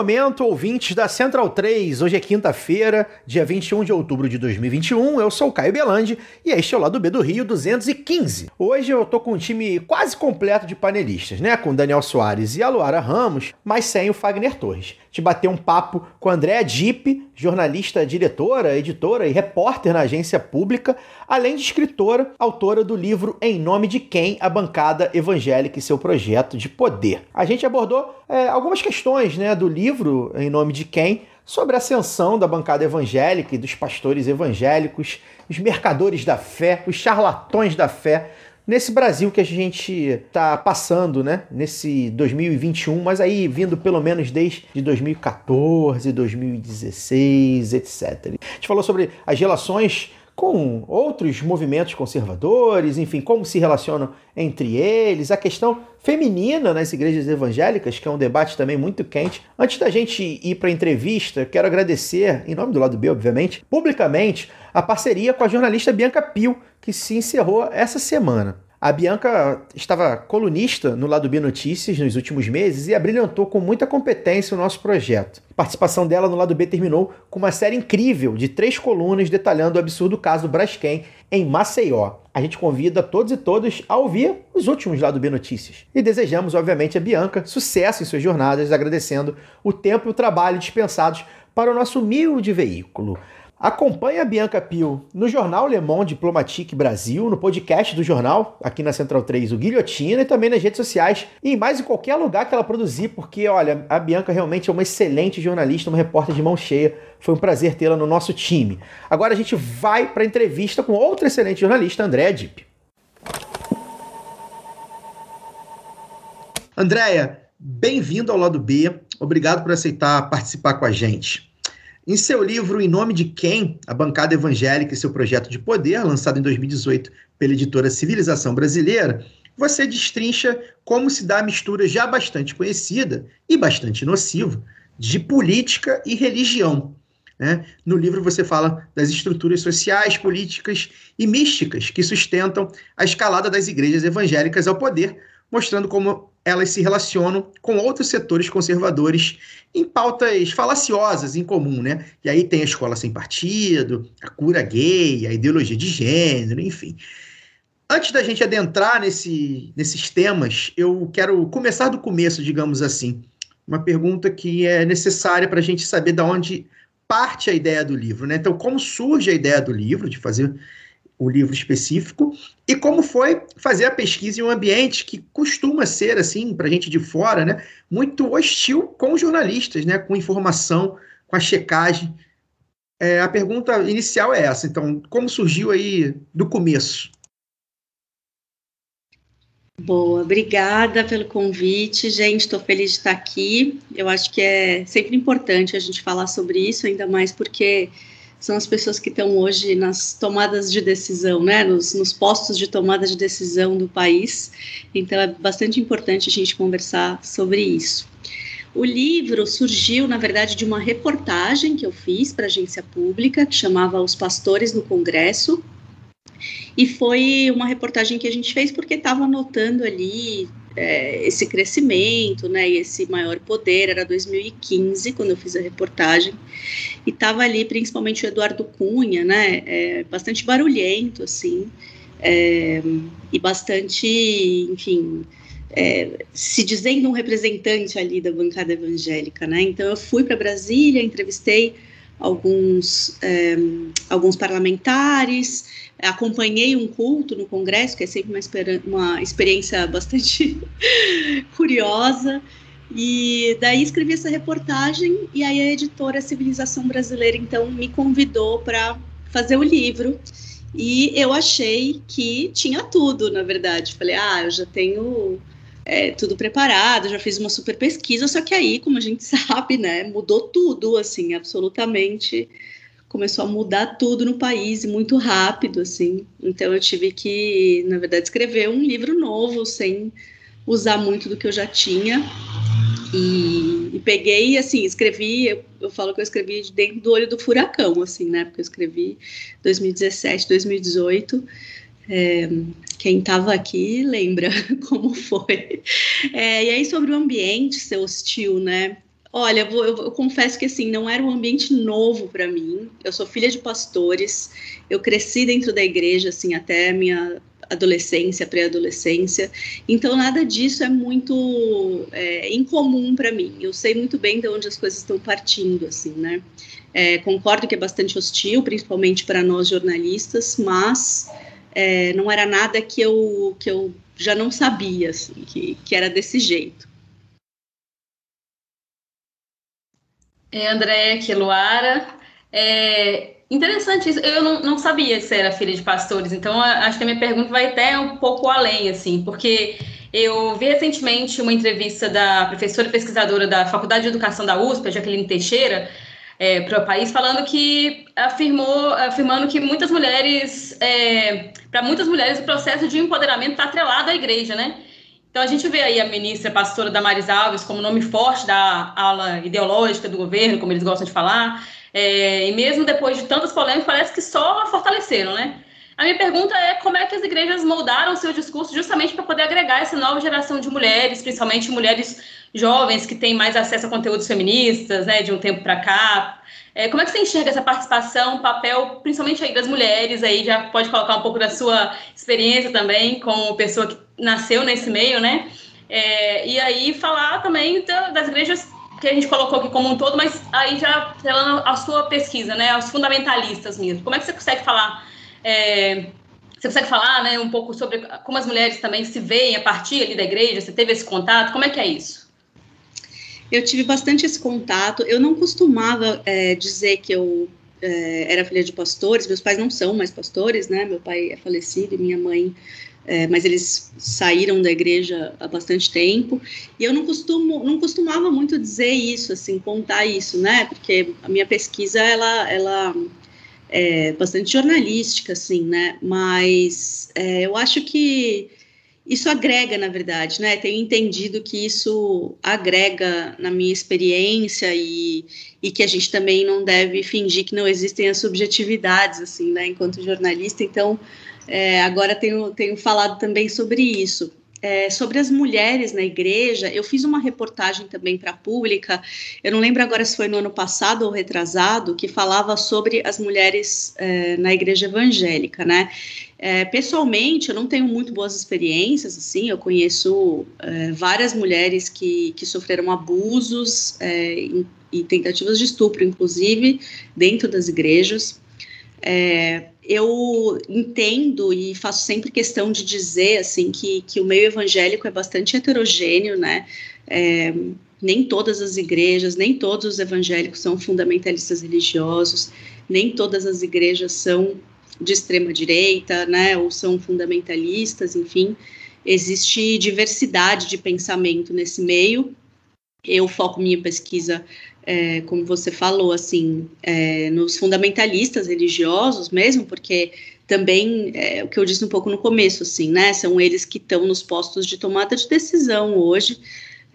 Momento, ouvintes da Central 3. Hoje é quinta-feira, dia 21 de outubro de 2021. Eu sou o Caio Belandi e este é o lado B do Rio 215. Hoje eu tô com um time quase completo de panelistas, né? Com Daniel Soares e a Luara Ramos, mas sem o Fagner Torres. Te bater um papo com a Andréa Dipp, jornalista, diretora, editora e repórter na agência pública, além de escritora, autora do livro Em Nome de Quem? A Bancada Evangélica e seu Projeto de Poder. A gente abordou é, algumas questões né, do livro Em Nome de Quem? sobre a ascensão da bancada evangélica e dos pastores evangélicos, os mercadores da fé, os charlatões da fé, nesse Brasil que a gente está passando, né? Nesse 2021, mas aí vindo pelo menos desde 2014, 2016, etc. A gente falou sobre as relações com outros movimentos conservadores, enfim, como se relacionam entre eles, a questão feminina nas igrejas evangélicas, que é um debate também muito quente. Antes da gente ir para a entrevista, quero agradecer, em nome do lado B, obviamente, publicamente, a parceria com a jornalista Bianca Pio, que se encerrou essa semana. A Bianca estava colunista no Lado B Notícias nos últimos meses e abrilhantou com muita competência o nosso projeto. A participação dela no Lado B terminou com uma série incrível de três colunas detalhando o absurdo caso do Braskem em Maceió. A gente convida todos e todas a ouvir os últimos Lado B Notícias. E desejamos, obviamente, a Bianca sucesso em suas jornadas, agradecendo o tempo e o trabalho dispensados para o nosso humilde veículo. Acompanhe a Bianca Pio no jornal Le Monde Diplomatique Brasil, no podcast do jornal, aqui na Central 3, o Guilhotina, e também nas redes sociais e mais em qualquer lugar que ela produzir, porque, olha, a Bianca realmente é uma excelente jornalista, uma repórter de mão cheia. Foi um prazer tê-la no nosso time. Agora a gente vai para a entrevista com outra excelente jornalista, Andréa Dipp. Andréia, bem-vindo ao lado B. Obrigado por aceitar participar com a gente. Em seu livro Em Nome de Quem? A Bancada Evangélica e seu Projeto de Poder, lançado em 2018 pela editora Civilização Brasileira, você destrincha como se dá a mistura já bastante conhecida e bastante nociva de política e religião. Né? No livro você fala das estruturas sociais, políticas e místicas que sustentam a escalada das igrejas evangélicas ao poder, mostrando como elas se relacionam com outros setores conservadores em pautas falaciosas em comum, né? E aí tem a escola sem partido, a cura gay, a ideologia de gênero, enfim. Antes da gente adentrar nesse, nesses temas, eu quero começar do começo, digamos assim. Uma pergunta que é necessária para a gente saber de onde parte a ideia do livro, né? Então, como surge a ideia do livro, de fazer o livro específico, e como foi fazer a pesquisa em um ambiente que costuma ser, assim, para gente de fora, né, muito hostil com jornalistas, né, com informação, com a checagem. É, a pergunta inicial é essa, então, como surgiu aí do começo? Boa, obrigada pelo convite, gente. Estou feliz de estar aqui. Eu acho que é sempre importante a gente falar sobre isso, ainda mais porque são as pessoas que estão hoje nas tomadas de decisão, né, nos, nos, postos de tomada de decisão do país. Então é bastante importante a gente conversar sobre isso. O livro surgiu, na verdade, de uma reportagem que eu fiz para a agência pública, que chamava Os Pastores no Congresso. E foi uma reportagem que a gente fez porque estava anotando ali é, esse crescimento, né, esse maior poder, era 2015, quando eu fiz a reportagem, e estava ali principalmente o Eduardo Cunha, né, é, bastante barulhento, assim, é, e bastante, enfim, é, se dizendo um representante ali da bancada evangélica, né, então eu fui para Brasília, entrevistei alguns, é, alguns parlamentares, acompanhei um culto no Congresso, que é sempre uma, uma experiência bastante curiosa, e daí escrevi essa reportagem, e aí a editora Civilização Brasileira, então, me convidou para fazer o livro, e eu achei que tinha tudo, na verdade. Falei, ah, eu já tenho é, tudo preparado, já fiz uma super pesquisa, só que aí, como a gente sabe, né, mudou tudo, assim, absolutamente começou a mudar tudo no país muito rápido, assim. Então eu tive que, na verdade, escrever um livro novo sem usar muito do que eu já tinha. E, e peguei, assim, escrevi, eu, eu, falo que eu escrevi dentro do olho do furacão, assim, né? Porque eu escrevi 2017, 2018. É, quem estava aqui lembra como foi. É, e aí, sobre o ambiente ser hostil, né? Olha, eu, eu, eu, confesso que assim não era um ambiente novo para mim. Eu sou filha de pastores. Eu cresci dentro da igreja assim até minha adolescência, pré-adolescência. Então nada disso é muito é, incomum para mim. Eu sei muito bem de onde as coisas estão partindo, assim, né? É, concordo que é bastante hostil, principalmente para nós jornalistas, mas é, não era nada que eu que eu já não sabia assim, que, que era desse jeito. É, André, aqui é Luara. É interessante isso. Eu não, não sabia se era filha de pastores, então acho que a minha pergunta vai até um pouco além, assim, porque eu vi recentemente uma entrevista da professora pesquisadora da Faculdade de Educação da USP, a Jaqueline Teixeira, é, para o país, falando que afirmou, afirmando que muitas mulheres, é, para muitas mulheres, o processo de empoderamento está atrelado à igreja, né? Então, a gente vê aí a ministra pastora Damares Alves como nome forte da ala ideológica do governo, como eles gostam de falar, é, e mesmo depois de tantas polêmicas, parece que só fortaleceram, né? A minha pergunta é como é que as igrejas moldaram o seu discurso justamente para poder agregar essa nova geração de mulheres, principalmente mulheres jovens que têm mais acesso a conteúdos feministas, né, de um tempo para cá. É, como é que você enxerga essa participação, papel, principalmente aí das mulheres, aí já pode colocar um pouco da sua experiência também como pessoa que nasceu nesse meio, né? É, e aí falar também das igrejas que a gente colocou aqui como um todo, mas aí já falando a sua pesquisa, né, aos fundamentalistas mesmo. Como é que você consegue falar é, você consegue falar né, um pouco sobre como as mulheres também se veem a partir ali da igreja? Você teve esse contato? Como é que é isso? Eu tive bastante esse contato. Eu não costumava é, dizer que eu é, era filha de pastores. Meus pais não são mais pastores, né? Meu pai é falecido e minha mãe é, mas eles saíram da igreja há bastante tempo e eu não costumo não costumava muito dizer isso assim contar isso né porque a minha pesquisa ela ela é bastante jornalística assim né mas é, eu acho que isso agrega, na verdade, né? Tenho entendido que isso agrega na minha experiência e, e que a gente também não deve fingir que não existem as subjetividades, assim, né? Enquanto jornalista, então, é, agora tenho, tenho falado também sobre isso. É, sobre as mulheres na igreja, eu fiz uma reportagem também para a Pública, eu não lembro agora se foi no ano passado ou retrasado, que falava sobre as mulheres é, na igreja evangélica, né? É, pessoalmente, eu não tenho muito boas experiências, assim, eu conheço é, várias mulheres que, que sofreram abusos é, e tentativas de estupro, inclusive, dentro das igrejas. É, eu entendo e faço sempre questão de dizer assim que, que o meio evangélico é bastante heterogêneo, né? É, nem todas as igrejas, nem todos os evangélicos são fundamentalistas religiosos, nem todas as igrejas são de extrema direita, né? Ou são fundamentalistas, enfim, existe diversidade de pensamento nesse meio. Eu foco minha pesquisa é, como você falou, assim, é, nos fundamentalistas religiosos mesmo, porque também é, o que eu disse um pouco no começo, assim, né? São eles que estão nos postos de tomada de decisão hoje.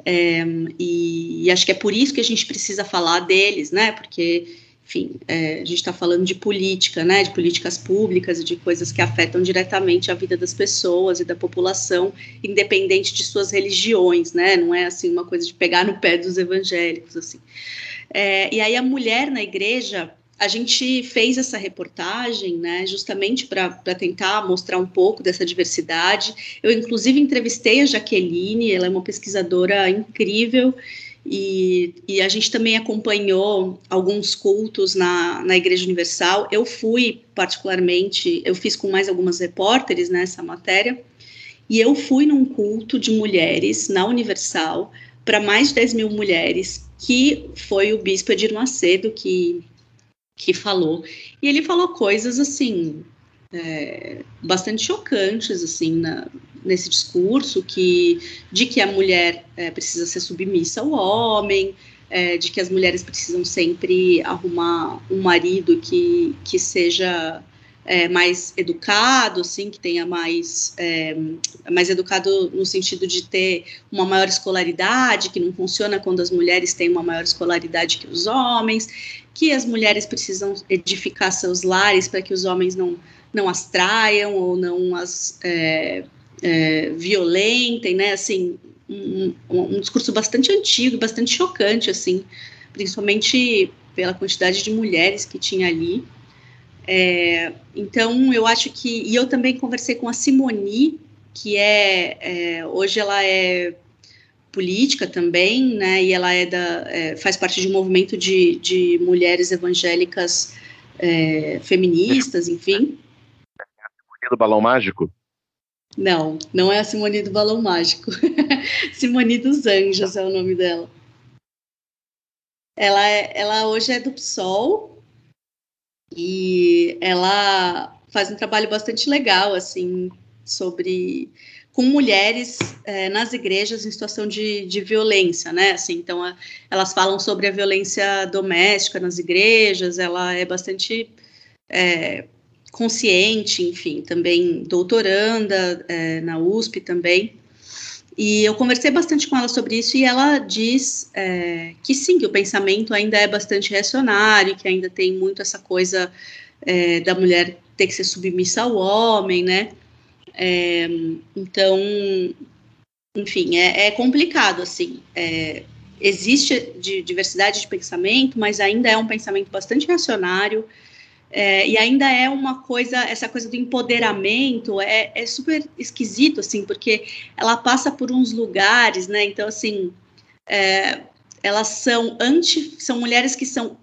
É, e, e, acho que é por isso que a gente precisa falar deles, né? Porque, enfim, é, a gente está falando de política, né? De políticas públicas e de coisas que afetam diretamente a vida das pessoas e da população, independente de suas religiões, né? Não é assim uma coisa de pegar no pé dos evangélicos, assim. É, e aí a mulher na igreja, a gente fez essa reportagem, né, justamente para tentar mostrar um pouco dessa diversidade. Eu, inclusive, entrevistei a Jaqueline, ela é uma pesquisadora incrível, e, e a gente também acompanhou alguns cultos na, na Igreja Universal. Eu fui, particularmente, eu fiz com mais algumas repórteres nessa matéria, e eu fui num culto de mulheres na Universal para mais de 10 mil mulheres que foi o bispo Edir Macedo que, que falou. E ele falou coisas assim é, bastante chocantes assim na, nesse discurso que de que a mulher é, precisa ser submissa ao homem, é, de que as mulheres precisam sempre arrumar um marido que, que seja é, mais educado, assim, que tenha mais, é, mais educado no sentido de ter uma maior escolaridade, que não funciona quando as mulheres têm uma maior escolaridade que os homens, que as mulheres precisam edificar seus lares para que os homens não, não as traiam ou não as é, é violentem, né, assim, um, um discurso bastante antigo, bastante chocante, assim, principalmente pela quantidade de mulheres que tinha ali, é, então, eu acho que. E eu também conversei com a Simoni, que é. é hoje ela é política também, né? E ela é da, é, faz parte de um movimento de, de mulheres evangélicas é, feministas, enfim. Do Balão Mágico? Não, não é a Simone do Balão Mágico. Simone dos Anjos é o nome dela. Ela, é, ela hoje é do PSOL, e ela faz um trabalho bastante legal, assim, sobre com mulheres é, nas igrejas em situação de, de violência, né? Assim, então, a, elas falam sobre a violência doméstica nas igrejas, ela é bastante é, consciente, enfim, também doutoranda é, na USP também. E eu conversei bastante com ela sobre isso e ela diz é, que sim, que o pensamento ainda é bastante reacionário, que ainda tem muito essa coisa é, da mulher ter que ser submissa ao homem, né? É, então, enfim, é, é complicado, assim. É, existe diversidade de pensamento, mas ainda é um pensamento bastante reacionário, é, e ainda é uma coisa, essa coisa do empoderamento é, é, super esquisito, assim, porque ela passa por uns lugares, né? Então, assim, é, elas são anti, são mulheres que são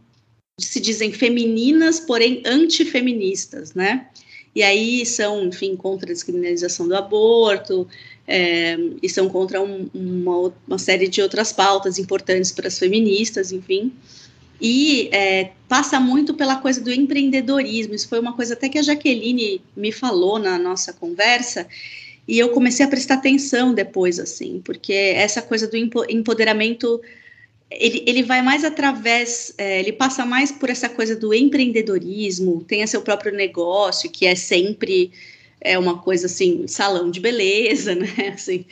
se dizem femininas, porém antifeministas, né? E aí são, enfim, contra a descriminalização do aborto, é, e são contra um, uma, uma série de outras pautas importantes para as feministas, enfim e é, passa muito pela coisa do empreendedorismo. Isso foi uma coisa até que a Jaqueline me falou na nossa conversa, e eu comecei a prestar atenção depois, assim, porque essa coisa do empoderamento. Ele, ele vai mais através, é, ele passa mais por essa coisa do empreendedorismo, tem seu próprio negócio, que é sempre é uma coisa assim, salão de beleza, né? Assim,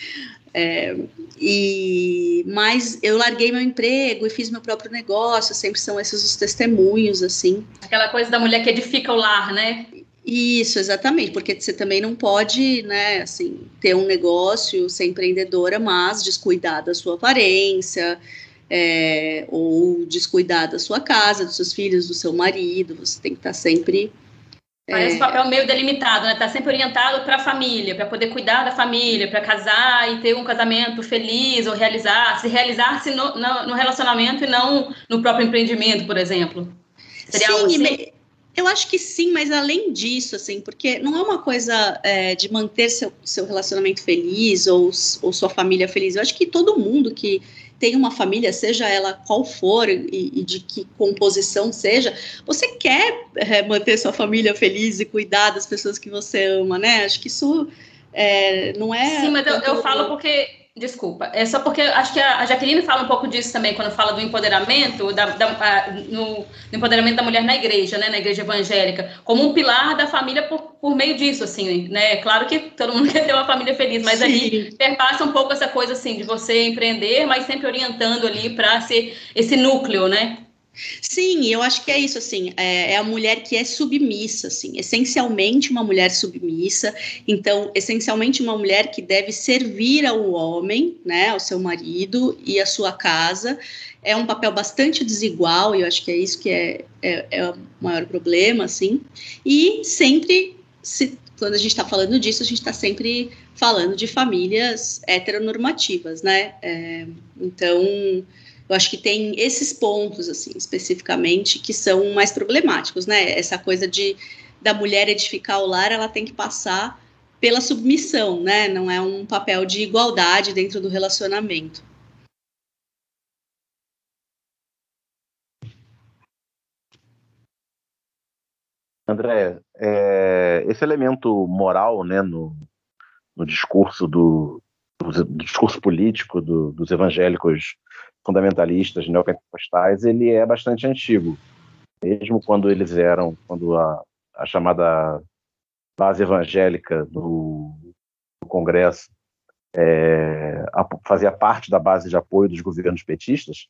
é, e mas eu larguei meu emprego e fiz meu próprio negócio, sempre são esses os testemunhos assim. Aquela coisa da mulher que edifica o lar, né? Isso, exatamente, porque você também não pode, né, assim, ter um negócio, ser empreendedora, mas descuidar da sua aparência, é, ou descuidar da sua casa, dos seus filhos, do seu marido, você tem que estar sempre Parece é... papel meio delimitado, né? Tá sempre orientado para a família, para poder cuidar da família, para casar e ter um casamento feliz ou realizar, se realizar-se no, no, no, relacionamento e não no próprio empreendimento, por exemplo. Seria sim, assim? eu acho que sim, mas além disso, assim, porque não é uma coisa é, de manter seu, seu relacionamento feliz ou, ou sua família feliz. Eu acho que todo mundo que tem uma família, seja ela qual for e, e de que composição seja, você quer é, manter sua família feliz e cuidar das pessoas que você ama, né? Acho que isso é, não é. Sim, mas eu, eu falo porque Desculpa, é só porque acho que a Jaqueline fala um pouco disso também quando fala do empoderamento, da, da a, no, do empoderamento da mulher na igreja, né, na igreja evangélica, como um pilar da família por, por meio disso, assim, né? Claro que todo mundo quer ter uma família feliz, mas Sim. aí perpassa um pouco essa coisa assim de você empreender, mas sempre orientando ali para ser esse núcleo, né? Sim, eu acho que é isso, assim, é, é, a mulher que é submissa, assim, essencialmente uma mulher submissa, então, essencialmente uma mulher que deve servir ao homem, né, ao seu marido e à sua casa, é um papel bastante desigual, e eu acho que é isso que é, é, é o maior problema, assim, e sempre, se, quando a gente está falando disso, a gente está sempre falando de famílias heteronormativas, né, é, então eu acho que tem esses pontos, assim, especificamente, que são mais problemáticos, né? Essa coisa de da mulher edificar o lar, ela tem que passar pela submissão, né? Não é um papel de igualdade dentro do relacionamento. André, é, esse elemento moral né, no, no discurso do, do, discurso político do, dos evangélicos fundamentalistas neopentecostais, ele é bastante antigo. Mesmo quando eles eram, quando a, a chamada base evangélica do, do Congresso é, a, fazia parte da base de apoio dos governos petistas,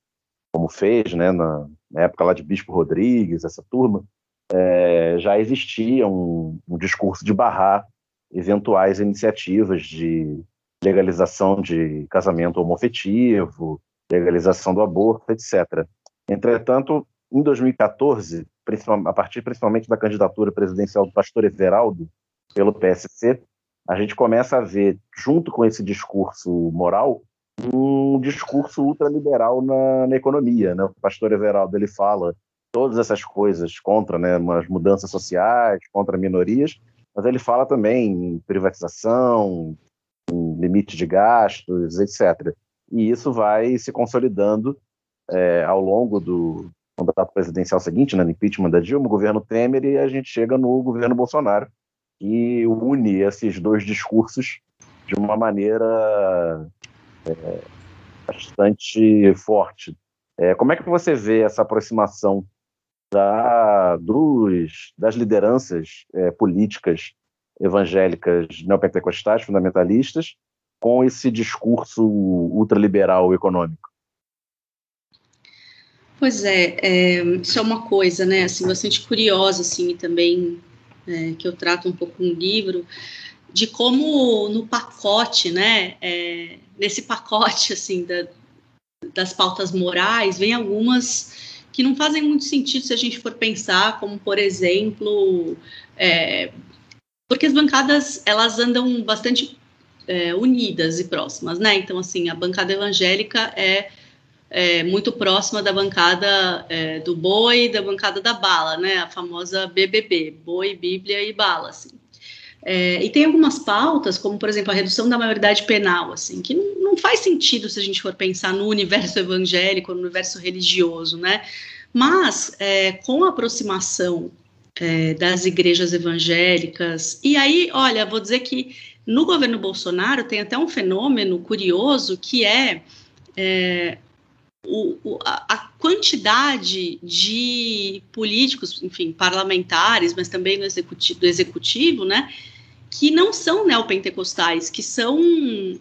como fez né, na, na época lá de Bispo Rodrigues, essa turma, é, já existia um, um discurso de barrar eventuais iniciativas de legalização de casamento homofetivo, legalização do aborto, etc. Entretanto, em 2014, a partir principalmente da candidatura presidencial do pastor Everaldo pelo PSC, a gente começa a ver, junto com esse discurso moral, um discurso ultraliberal na, na economia. Né? O pastor Everaldo ele fala todas essas coisas contra né, umas mudanças sociais, contra minorias, mas ele fala também em privatização, em limite de gastos, etc. E isso vai se consolidando é, ao longo do mandato presidencial seguinte, né, no impeachment da Dilma, governo Temer, e a gente chega no governo Bolsonaro, que une esses dois discursos de uma maneira é, bastante forte. É, como é que você vê essa aproximação da, dos, das lideranças é, políticas evangélicas neopentecostais, fundamentalistas, com esse discurso ultraliberal econômico? Pois é, é, isso é uma coisa, né, assim, bastante curiosa, assim, também, é, que eu trato um pouco no livro, de como no pacote, né, é, nesse pacote, assim, da, das pautas morais, vem algumas que não fazem muito sentido se a gente for pensar, como, por exemplo, é, porque as bancadas, elas andam bastante é, unidas e próximas, né, então, assim, a bancada evangélica é é, muito próxima da bancada é, do boi e da bancada da bala, né? A famosa BBB, boi, Bíblia e bala, assim. É, e tem algumas pautas, como por exemplo a redução da maioridade penal, assim, que não, não faz sentido se a gente for pensar no universo evangélico, no universo religioso, né? Mas é, com a aproximação é, das igrejas evangélicas, e aí, olha, vou dizer que no governo Bolsonaro tem até um fenômeno curioso que é, é o, o, a, quantidade de políticos, enfim, parlamentares, mas também do executivo, do executivo né, que não são neopentecostais, que são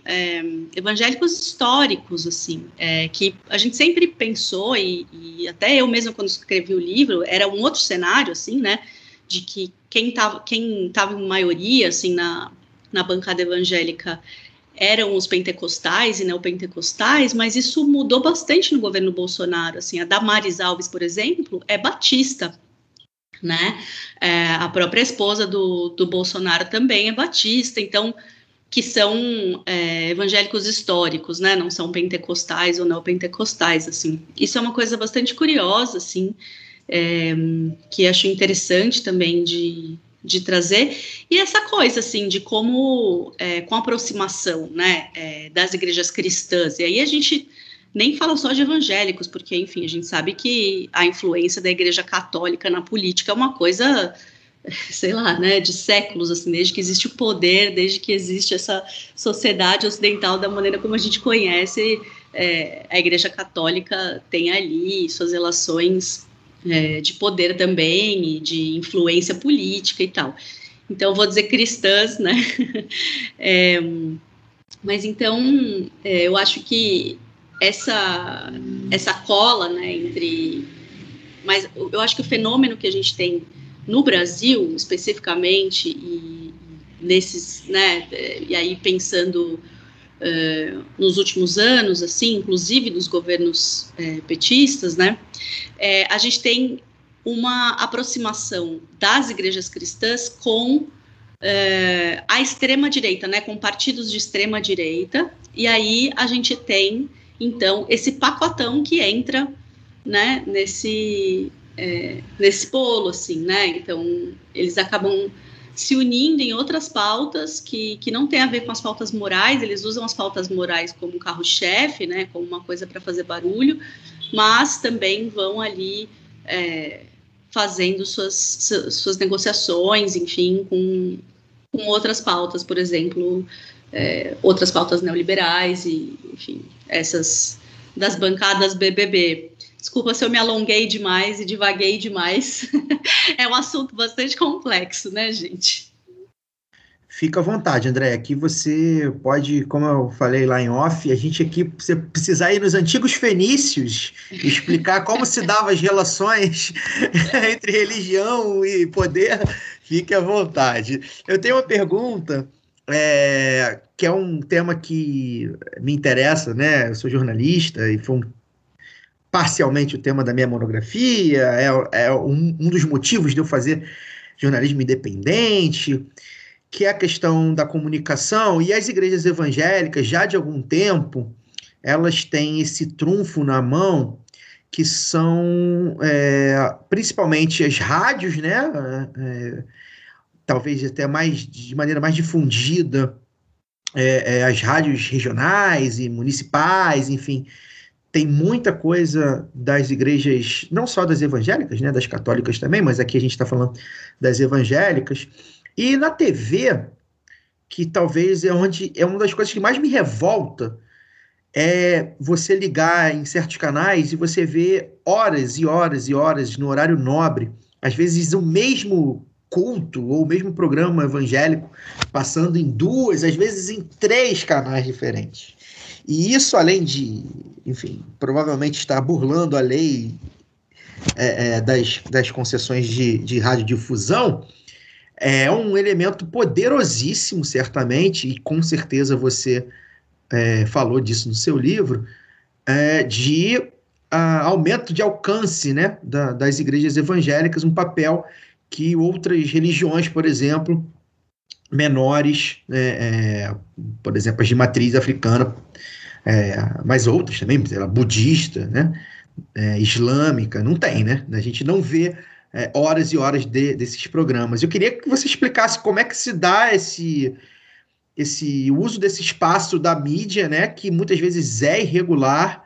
é, evangélicos históricos, assim, é, que a gente sempre pensou, e, e, até eu mesma, quando escrevi o livro, era um outro cenário, assim, né, de que quem estava quem tava em maioria, assim, na, na bancada evangélica eram os pentecostais e neopentecostais, mas isso mudou bastante no governo Bolsonaro. Assim, a Damares Alves, por exemplo, é batista, né? É, a própria esposa do, do Bolsonaro também é batista, então que são é, evangélicos históricos, né? Não são pentecostais ou neopentecostais, assim. Isso é uma coisa bastante curiosa, assim, é, que acho interessante também de, de trazer. E essa coisa assim de como é, com a aproximação né é, das igrejas cristãs. E aí a gente nem fala só de evangélicos porque enfim a gente sabe que a influência da igreja católica na política é uma coisa sei lá né de séculos assim desde que existe o poder desde que existe essa sociedade ocidental da maneira como a gente conhece é, a igreja católica tem ali suas relações é, de poder também e de influência política e tal. Então, vou dizer cristãs, né? é, mas então, é, eu acho que essa, essa cola, né, entre. Mas eu acho que o fenômeno que a gente tem no Brasil, especificamente, e nesses, né, e aí pensando uh, nos últimos anos, assim, inclusive dos governos uh, petistas, né, uh, a gente tem uma aproximação das igrejas cristãs com a extrema direita, né, com partidos de extrema direita, e aí a gente tem então esse pacotão que entra, né, nesse nesse bolo, assim, né, então eles acabam se unindo em outras pautas que, que não tem a ver com as pautas morais, eles usam as pautas morais como carro-chefe, né, como uma coisa para fazer barulho, mas também vão ali é, fazendo suas, suas negociações, enfim, com, com outras pautas, por exemplo, é, outras pautas neoliberais e, enfim, essas das bancadas BBB. Desculpa se eu me alonguei demais e divaguei demais. é um assunto bastante complexo, né, gente? Fica à vontade, André. Aqui você pode, como eu falei lá em off, a gente aqui, você precisar ir nos antigos fenícios, explicar como se davam as relações entre religião e poder, fique à vontade. Eu tenho uma pergunta, é, que é um tema que me interessa, né? Eu sou jornalista e foi um parcialmente o tema da minha monografia, é, é um, um, dos motivos de eu fazer jornalismo independente, que é a questão da comunicação, e as igrejas evangélicas, já de algum tempo, elas têm esse trunfo na mão, que são é, principalmente as rádios, né? É, talvez até mais de maneira mais difundida, é, é, as rádios regionais e municipais, enfim, tem muita coisa das igrejas, não só das evangélicas, né, das católicas também, mas aqui a gente está falando das evangélicas. E na TV, que talvez é onde é uma das coisas que mais me revolta, é você ligar em certos canais e você ver horas e horas e horas no horário nobre, às vezes o mesmo culto ou o mesmo programa evangélico passando em duas, às vezes em três canais diferentes. E isso, além de, enfim, provavelmente estar burlando a lei é, é, das, das concessões de, de radiodifusão, é um elemento poderosíssimo, certamente, e com certeza você é, falou disso no seu livro, é, de a, aumento de alcance né, da, das igrejas evangélicas, um papel que outras religiões, por exemplo, menores, é, é, por exemplo, as de matriz africana, é, mas outras também, lá, budista, né? É, islâmica, não tem, né? A gente não vê é, horas e horas de, desses programas. Eu queria que você explicasse como é que se dá esse, esse uso desse espaço da mídia, né? Que muitas vezes é irregular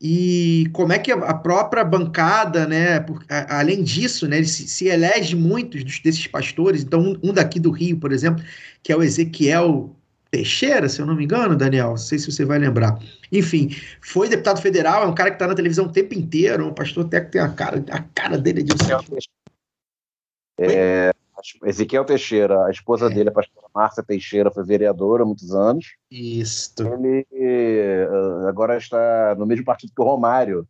e como é que a própria bancada, né, por, a, além disso, né, ele se, se elege muitos desses pastores, então um, um, daqui do Rio, por exemplo, que é o Ezequiel Teixeira, se eu não me engano, Daniel, não sei se você vai lembrar. Enfim, foi deputado federal, é um cara que está na televisão o tempo inteiro, um pastor até que tem a cara, a cara dele é de um é, Ezequiel Teixeira, a esposa é. dele, a pastora Márcia Teixeira, foi vereadora há muitos anos. Isso. Ele uh, agora está no mesmo partido que o Romário,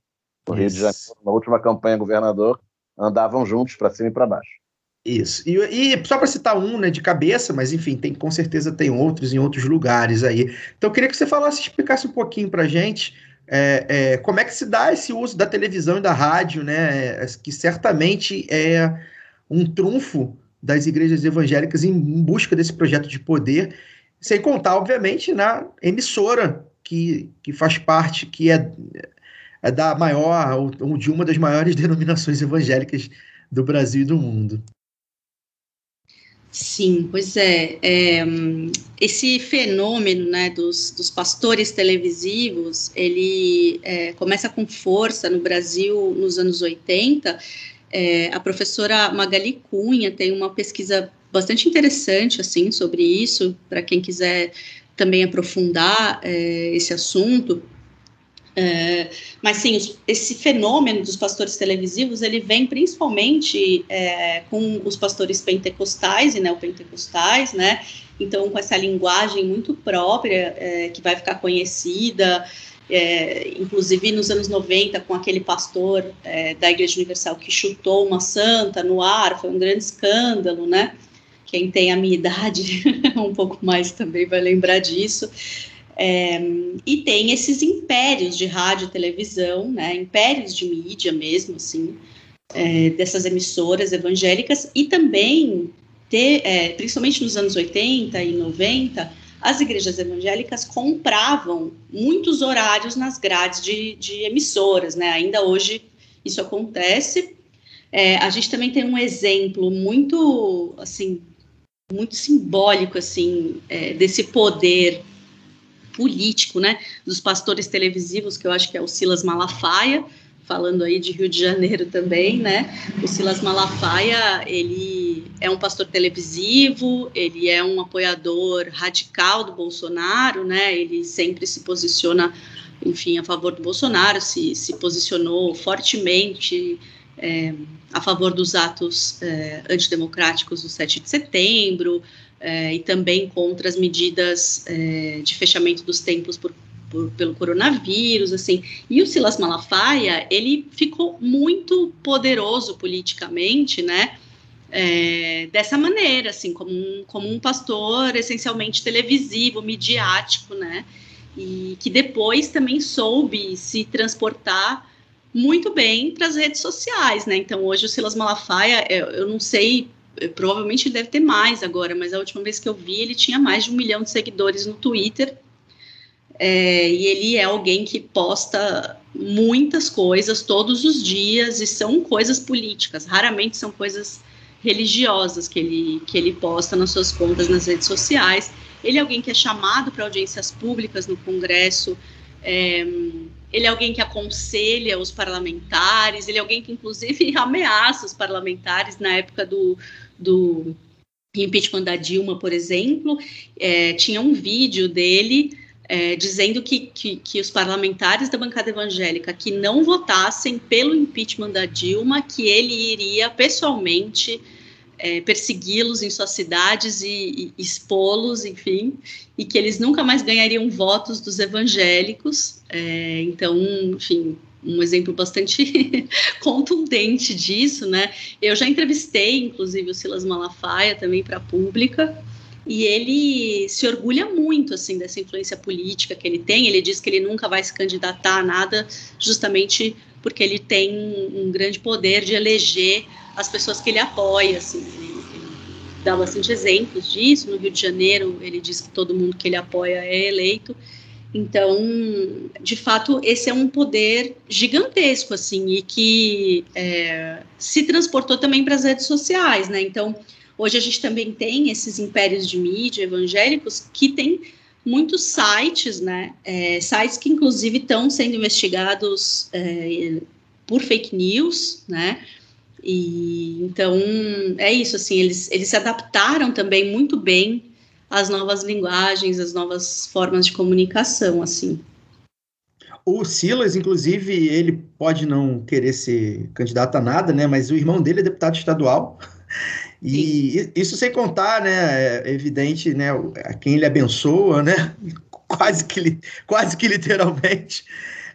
no Rio de Janeiro, na última campanha governador, andavam juntos para cima e para baixo. Isso. E, e só para citar um, né, de cabeça, mas enfim, tem com certeza tem outros em outros lugares aí. Então eu queria que você falasse, explicasse um pouquinho para gente é, é, como é que se dá esse uso da televisão e da rádio, né, é, que certamente é um trunfo das igrejas evangélicas em busca desse projeto de poder, sem contar, obviamente, na emissora que, que faz parte, que é, é da maior, ou de uma das maiores denominações evangélicas do Brasil e do mundo. Sim, pois é, é, esse fenômeno né, dos, dos pastores televisivos, ele é, começa com força no Brasil nos anos 80, é, a professora Magali Cunha tem uma pesquisa bastante interessante assim sobre isso, para quem quiser também aprofundar é, esse assunto. É, mas sim, esse fenômeno dos pastores televisivos ele vem principalmente é, com os pastores pentecostais e neopentecostais, né? Então, com essa linguagem muito própria é, que vai ficar conhecida, é, inclusive nos anos 90, com aquele pastor é, da Igreja Universal que chutou uma santa no ar, foi um grande escândalo, né? Quem tem a minha idade, um pouco mais também vai lembrar disso. É, e tem esses impérios de rádio e televisão, né? Impérios de mídia mesmo, assim, é, dessas emissoras evangélicas e também, ter, é, principalmente nos anos 80 e 90, as igrejas evangélicas compravam muitos horários nas grades de, de emissoras, né? Ainda hoje isso acontece. É, a gente também tem um exemplo muito, assim, muito simbólico, assim, é, desse poder político, né? Dos pastores televisivos, que eu acho que é o Silas Malafaia, falando aí de Rio de Janeiro também, né? O Silas Malafaia, ele é um pastor televisivo, ele é um apoiador radical do Bolsonaro, né? Ele sempre se posiciona, enfim, a favor do Bolsonaro, se, se posicionou fortemente é, a favor dos atos é, antidemocráticos do 7 de setembro é, e também contra as medidas é, de fechamento dos templos por, por, pelo coronavírus, assim. E o Silas Malafaia, ele ficou muito poderoso politicamente, né? É, dessa maneira, assim, como um, como um pastor essencialmente televisivo, midiático, né? E que depois também soube se transportar muito bem para as redes sociais, né? Então hoje o Silas Malafaia, eu, eu não sei, provavelmente ele deve ter mais agora, mas a última vez que eu vi ele tinha mais de um milhão de seguidores no Twitter. É, e ele é alguém que posta muitas coisas todos os dias e são coisas políticas, raramente são coisas religiosas que ele, que ele posta nas suas contas nas redes sociais. Ele é alguém que é chamado para audiências públicas no Congresso. É, ele é alguém que aconselha os parlamentares, ele é alguém que, inclusive, ameaça os parlamentares na época do, do impeachment da Dilma, por exemplo. É, tinha um vídeo dele é, dizendo que, que, que, os parlamentares da bancada evangélica que não votassem pelo impeachment da Dilma, que ele iria pessoalmente é, persegui-los em suas cidades e, e expô-los, enfim, e que eles nunca mais ganhariam votos dos evangélicos. É, então, enfim, um exemplo bastante contundente disso, né? Eu já entrevistei, inclusive, o Silas Malafaia também para a Pública, e ele se orgulha muito assim dessa influência política que ele tem. Ele diz que ele nunca vai se candidatar a nada, justamente porque ele tem um grande poder de eleger as pessoas que ele apoia, assim, ele, ele dá bastante exemplos disso, no Rio de Janeiro ele diz que todo mundo que ele apoia é eleito, então, de fato, esse é um poder gigantesco, assim, e que é, se transportou também para as redes sociais, né, então, hoje a gente também tem esses impérios de mídia evangélicos que têm muitos sites, né, é, sites que inclusive estão sendo investigados é, por fake news, né, e então é isso, assim, eles, eles se adaptaram também muito bem às novas linguagens, às novas formas de comunicação, assim. O Silas, inclusive, ele pode não querer ser candidato a nada, né? Mas o irmão dele é deputado estadual. E Sim. isso sem contar, né? É evidente, né? A quem ele abençoa, né? Quase que, quase que literalmente,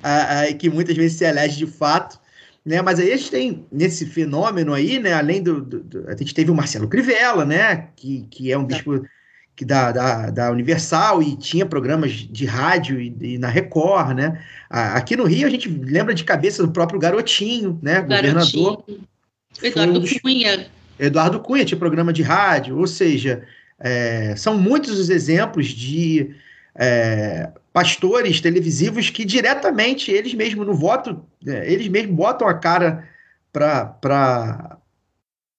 a, a, que muitas vezes se elege de fato né? Mas aí a gente tem nesse fenômeno aí, né? Além do, do, do a gente teve o Marcelo Crivella, né? Que, que é um bispo que da, da, da, Universal e tinha programas de rádio e, e, na Record, né? Aqui no Rio a gente lembra de cabeça do próprio Garotinho, né? Garotinho. Governador. Eduardo um, Cunha. Eduardo Cunha tinha programa de rádio, ou seja, é, são muitos os exemplos de é, pastores televisivos que diretamente eles mesmos no voto, é, eles mesmos botam a cara para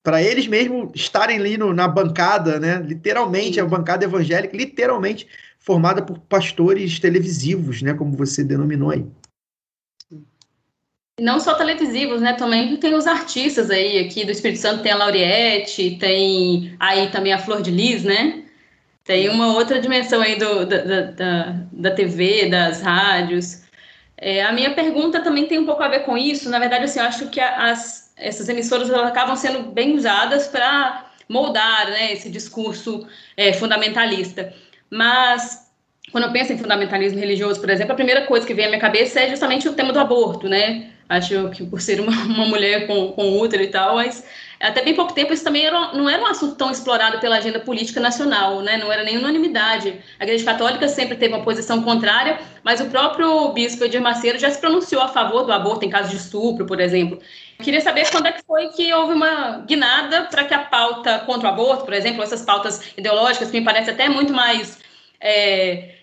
para eles mesmos estarem ali no, na bancada, né? Literalmente, Sim. a bancada evangélica, literalmente formada por pastores televisivos, né? Como você denominou aí. Não só televisivos, né? Também tem os artistas aí aqui do Espírito Santo, tem a Lauriette, tem aí também a Flor de Lis, né? Tem uma outra dimensão aí do, da, da, da TV, das rádios. É, a minha pergunta também tem um pouco a ver com isso. Na verdade, assim, eu acho que as, essas emissoras acabam sendo bem usadas para moldar né, esse discurso é, fundamentalista. Mas, quando eu penso em fundamentalismo religioso, por exemplo, a primeira coisa que vem à minha cabeça é justamente o tema do aborto, né? Acho que por ser uma, uma mulher com, com útero e tal, mas até bem pouco tempo isso também era, não era um assunto tão explorado pela agenda política nacional, né? não era nem unanimidade. A Igreja Católica sempre teve uma posição contrária, mas o próprio bispo Edir Macedo já se pronunciou a favor do aborto em caso de estupro, por exemplo. Eu queria saber quando é que foi que houve uma guinada para que a pauta contra o aborto, por exemplo, essas pautas ideológicas que me parecem até muito mais é,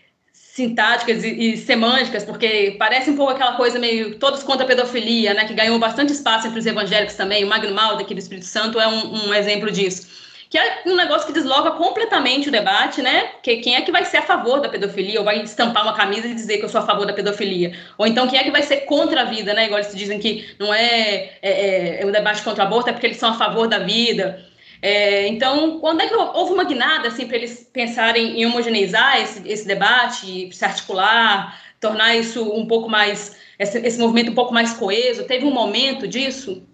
sintáticas e, e, semânticas, porque parece um pouco aquela coisa meio todos contra a pedofilia, né, que ganhou bastante espaço entre os evangélicos também. O Magno Malda, aqui do Espírito Santo, é um, um exemplo disso. que é um negócio que desloca completamente o debate, né? Que quem é que vai ser a favor da pedofilia, ou vai estampar uma camisa e dizer que eu sou a favor da pedofilia? Ou então quem é que vai ser contra a vida, né? Igual eles dizem que não é, é, é, é um debate contra o aborto, é porque eles são a favor da vida. É, então, quando é que houve uma guinada assim, para eles pensarem em homogeneizar esse, esse debate, se articular, tornar isso um pouco mais, esse, esse movimento um pouco mais coeso? Teve um momento disso?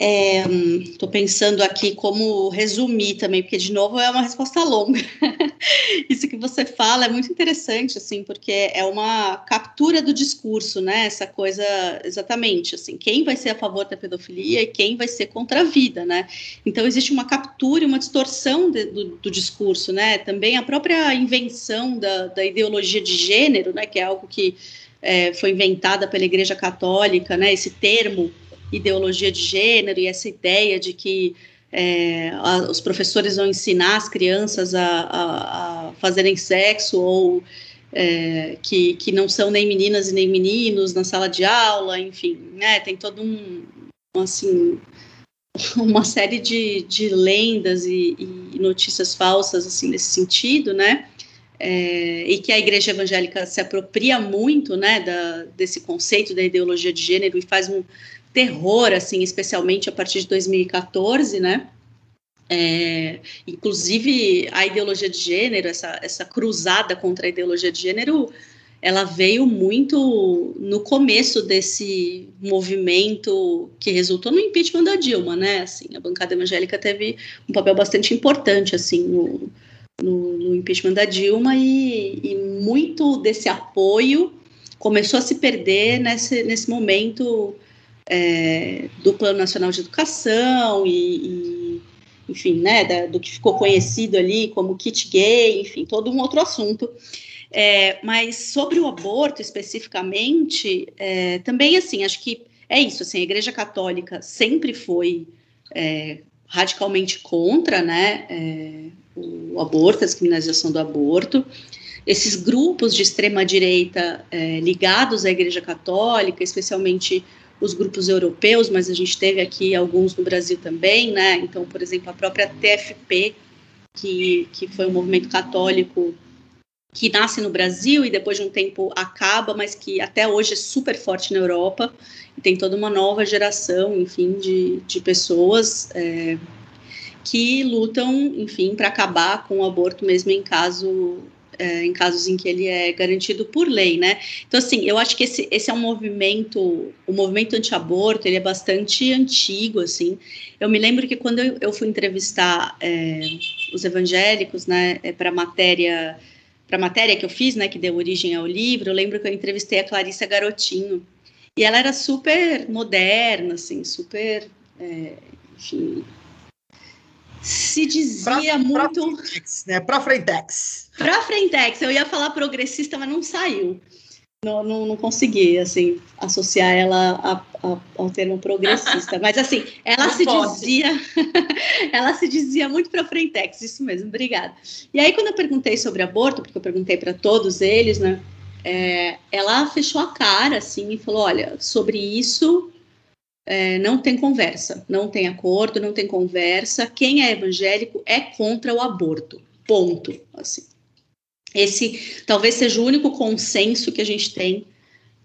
Estou é, pensando aqui como resumir também, porque de novo é uma resposta longa. Isso que você fala é muito interessante, assim, porque é uma captura do discurso, né? Essa coisa exatamente, assim, quem vai ser a favor da pedofilia e quem vai ser contra a vida, né? Então existe uma captura e uma distorção de, do, do, discurso, né? Também a própria invenção da, da ideologia de gênero, né? Que é algo que é, foi inventada pela Igreja Católica, né? Esse termo ideologia de gênero e essa ideia de que é, a, os professores vão ensinar as crianças a, a, a fazerem sexo ou é, que, que não são nem meninas e nem meninos na sala de aula, enfim, né, tem todo um, assim, uma série de, de lendas e, e notícias falsas, assim, nesse sentido, né, é, e que a igreja evangélica se apropria muito, né, da, desse conceito da ideologia de gênero e faz um, terror, assim, especialmente a partir de 2014, né? É, inclusive a ideologia de gênero, essa, essa cruzada contra a ideologia de gênero, ela veio muito no começo desse movimento que resultou no impeachment da Dilma, né? Assim, a bancada evangélica teve um papel bastante importante assim no, no, no impeachment da Dilma e, e, muito desse apoio começou a se perder nesse, nesse momento é, do Plano Nacional de Educação e, e enfim, né, da, do que ficou conhecido ali como kit gay, enfim, todo um outro assunto. É, mas sobre o aborto especificamente, é, também assim, acho que é isso, assim, a Igreja Católica sempre foi é, radicalmente contra, né, é, o aborto, a descriminalização do aborto. Esses grupos de extrema direita é, ligados à Igreja Católica, especialmente os grupos europeus, mas a gente teve aqui alguns no Brasil também, né? Então, por exemplo, a própria TFP, que, que foi um movimento católico que nasce no Brasil e depois de um tempo acaba, mas que até hoje é super forte na Europa e tem toda uma nova geração, enfim, de, de pessoas é, que lutam, enfim, para acabar com o aborto mesmo em caso é, em casos em que ele é garantido por lei, né? Então, assim, eu acho que esse, esse é um movimento, o movimento anti-aborto, ele é bastante antigo, assim. Eu me lembro que quando eu, eu fui entrevistar é, os evangélicos, né, é, para matéria para a matéria que eu fiz, né, que deu origem ao livro, eu lembro que eu entrevistei a Clarissa Garotinho, e ela era super moderna, assim, super, é, enfim, se dizia pra, muito. Pra frentex, né? Pra Frentex. Pra Frentex, eu ia falar progressista, mas não saiu. Não, não, não consegui, assim, associar ela a, a, ao termo progressista. Mas, assim, ela não se pode. dizia. ela se dizia muito pra Frentex, isso mesmo, obrigada. E aí, quando eu perguntei sobre aborto, porque eu perguntei para todos eles, né? É, ela fechou a cara, assim, e falou: olha, sobre isso é, não tem conversa, não tem acordo, não tem conversa. Quem é evangélico é contra o aborto. Ponto. Assim. Esse talvez seja o único consenso que a gente tem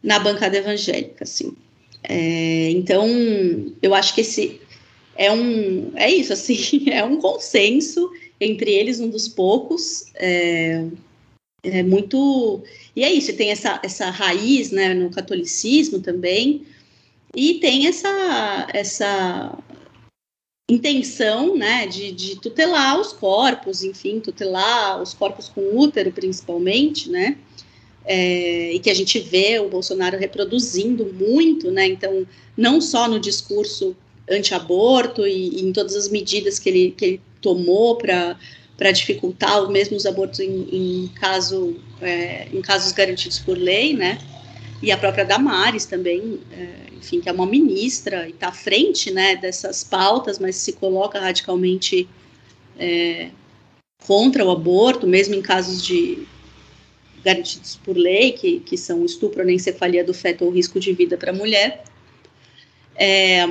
na bancada evangélica, assim. É, então, eu acho que esse é um é isso, assim, é um consenso entre eles, um dos poucos. É, é muito e é isso. Tem essa essa raiz, né, no catolicismo também e tem essa, essa intenção né, de, de tutelar os corpos, enfim, tutelar os corpos com útero, principalmente, né? É, e que a gente vê o Bolsonaro reproduzindo muito, né? Então, não só no discurso anti-aborto e, e, em todas as medidas que ele, que ele tomou para dificultar mesmo os abortos em, em caso é, em casos garantidos por lei, né? E a própria Damares também, é, enfim, que é uma ministra e está à frente né, dessas pautas, mas se coloca radicalmente é, contra o aborto, mesmo em casos de garantidos por lei, que, que são estupro, encefalia do feto ou risco de vida para a mulher. É,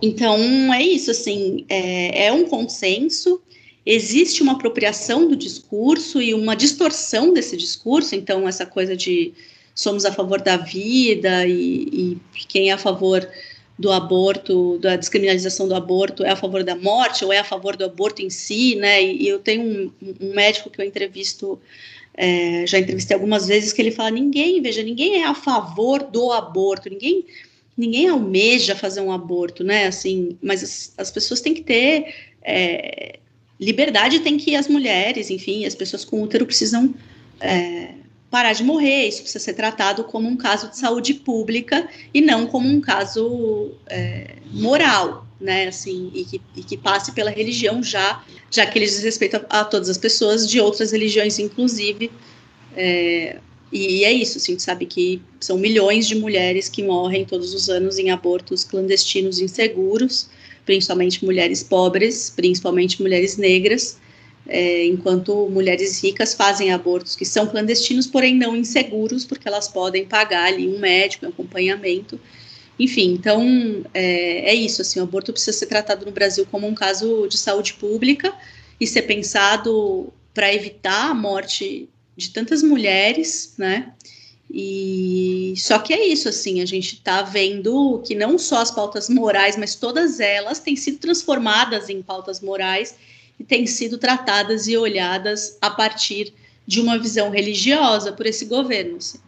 Então, é isso, assim, é, é um consenso, existe uma apropriação do discurso e uma distorção desse discurso, então, essa coisa de somos a favor da vida e, e quem é a favor do aborto, da descriminalização do aborto, é a favor da morte ou é a favor do aborto em si, né? E, eu tenho um, um médico que eu entrevisto, é, já entrevistei algumas vezes, que ele fala: ninguém, veja, ninguém é a favor do aborto, ninguém ninguém almeja fazer um aborto, né? Assim, mas as, as pessoas têm que ter é, liberdade, tem que as mulheres, enfim, as pessoas com útero precisam é, parar de morrer. Isso precisa ser tratado como um caso de saúde pública e não como um caso é, moral, né? Assim, e que, e que, passe pela religião já, já que ele diz respeito a, a todas as pessoas de outras religiões, inclusive. É, e é isso, assim, a gente sabe que são milhões de mulheres que morrem todos os anos em abortos clandestinos inseguros, principalmente mulheres pobres, principalmente mulheres negras, é, enquanto mulheres ricas fazem abortos que são clandestinos, porém não inseguros, porque elas podem pagar ali um médico, um acompanhamento. Enfim, então é, é isso, assim, o aborto precisa ser tratado no Brasil como um caso de saúde pública e ser pensado para evitar a morte de tantas mulheres, né? E só que é isso, assim, a gente está vendo que não só as pautas morais, mas todas elas têm sido transformadas em pautas morais e têm sido tratadas e olhadas a partir de uma visão religiosa por esse governo. Assim.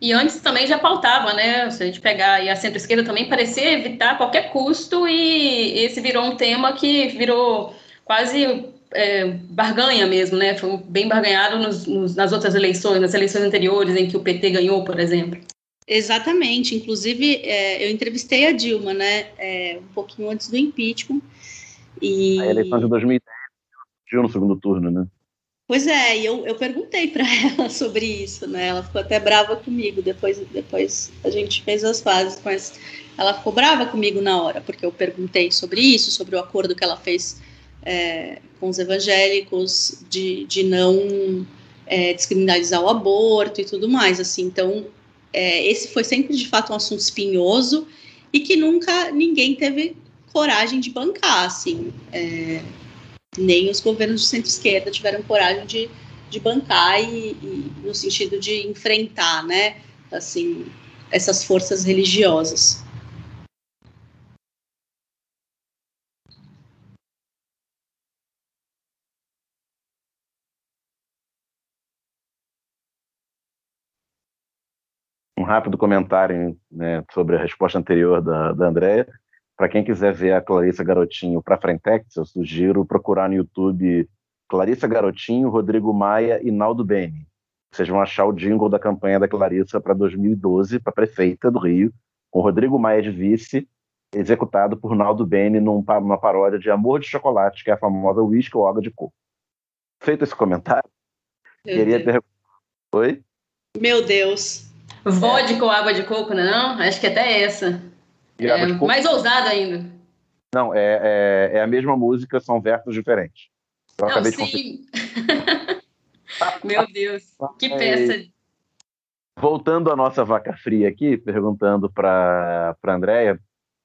E antes também já pautava, né? Se a gente pegar e a centro-esquerda também parecia evitar qualquer custo, e esse virou um tema que virou quase é, barganha mesmo, né? Foi bem barganhado nos, nos, nas outras eleições, nas eleições anteriores em que o PT ganhou, por exemplo. Exatamente. Inclusive, é, eu entrevistei a Dilma, né? É, um pouquinho antes do impeachment. E... A eleição de 2010 no segundo turno, né? Pois é, e eu, eu perguntei para ela sobre isso, né? Ela ficou até brava comigo. Depois, depois a gente fez as fases, mas ela ficou brava comigo na hora, porque eu perguntei sobre isso, sobre o acordo que ela fez é, com os evangélicos de, de não é, descriminalizar o aborto e tudo mais, assim, então é, esse foi sempre de fato um assunto espinhoso e que nunca ninguém teve coragem de bancar, assim, é, nem os governos de centro-esquerda tiveram coragem de, de bancar e, e, no sentido de enfrentar, né, assim, essas forças religiosas. Rápido comentário né, sobre a resposta anterior da, da Andrea. Para quem quiser ver a Clarissa Garotinho para Frentex, eu sugiro procurar no YouTube Clarissa Garotinho, Rodrigo Maia e Naldo Beni. Vocês vão achar o jingle da campanha da Clarissa para 2012, para prefeita do Rio, com Rodrigo Maia de vice, executado por Naldo Beni numa paródia de Amor de Chocolate, que é a famosa Whisky ou Água de Coco. Feito esse comentário, Meu queria perguntar. Oi? Meu Deus. Vodka ou água de coco, não? Acho que até essa. É, mais ousado ainda. Não, é, é, é, a mesma música, são versos diferentes. Eu não, sim. Meu Deus, que peça. Voltando à nossa vaca fria aqui, perguntando para a Andréia,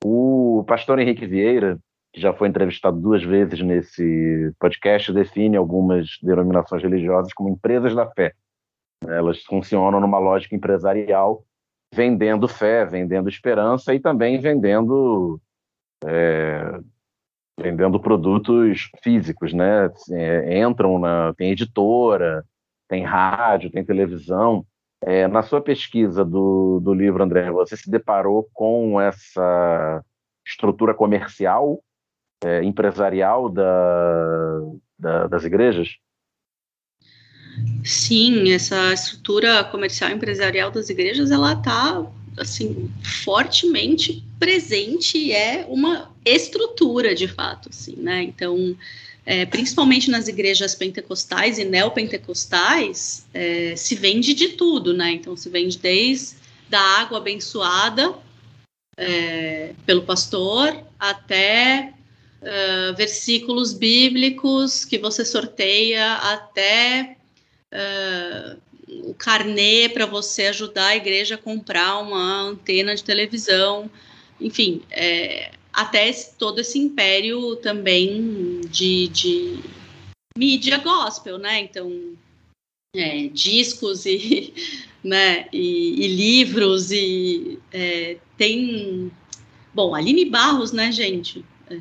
o pastor Henrique Vieira, que já foi entrevistado duas vezes nesse podcast, define algumas denominações religiosas como empresas da fé. Elas funcionam numa lógica empresarial, vendendo fé, vendendo esperança e também vendendo é, vendendo produtos físicos, né? É, entram na tem editora, tem rádio, tem televisão. É, na sua pesquisa do, do livro, André, você se deparou com essa estrutura comercial, é, empresarial da, da, das igrejas? Sim, essa estrutura comercial empresarial das igrejas, ela está assim fortemente presente e é uma estrutura de fato, assim, né? Então, é, principalmente nas igrejas pentecostais e neopentecostais, é, se vende de tudo, né? Então, se vende desde da água abençoada é, pelo pastor até uh, versículos bíblicos que você sorteia até uh, o carnê para você ajudar a igreja a comprar uma antena de televisão, enfim, é, até esse, todo esse império também de, de mídia gospel, né? Então, é, discos e, né, e, e livros e é, tem bom Aline Barros né gente? É,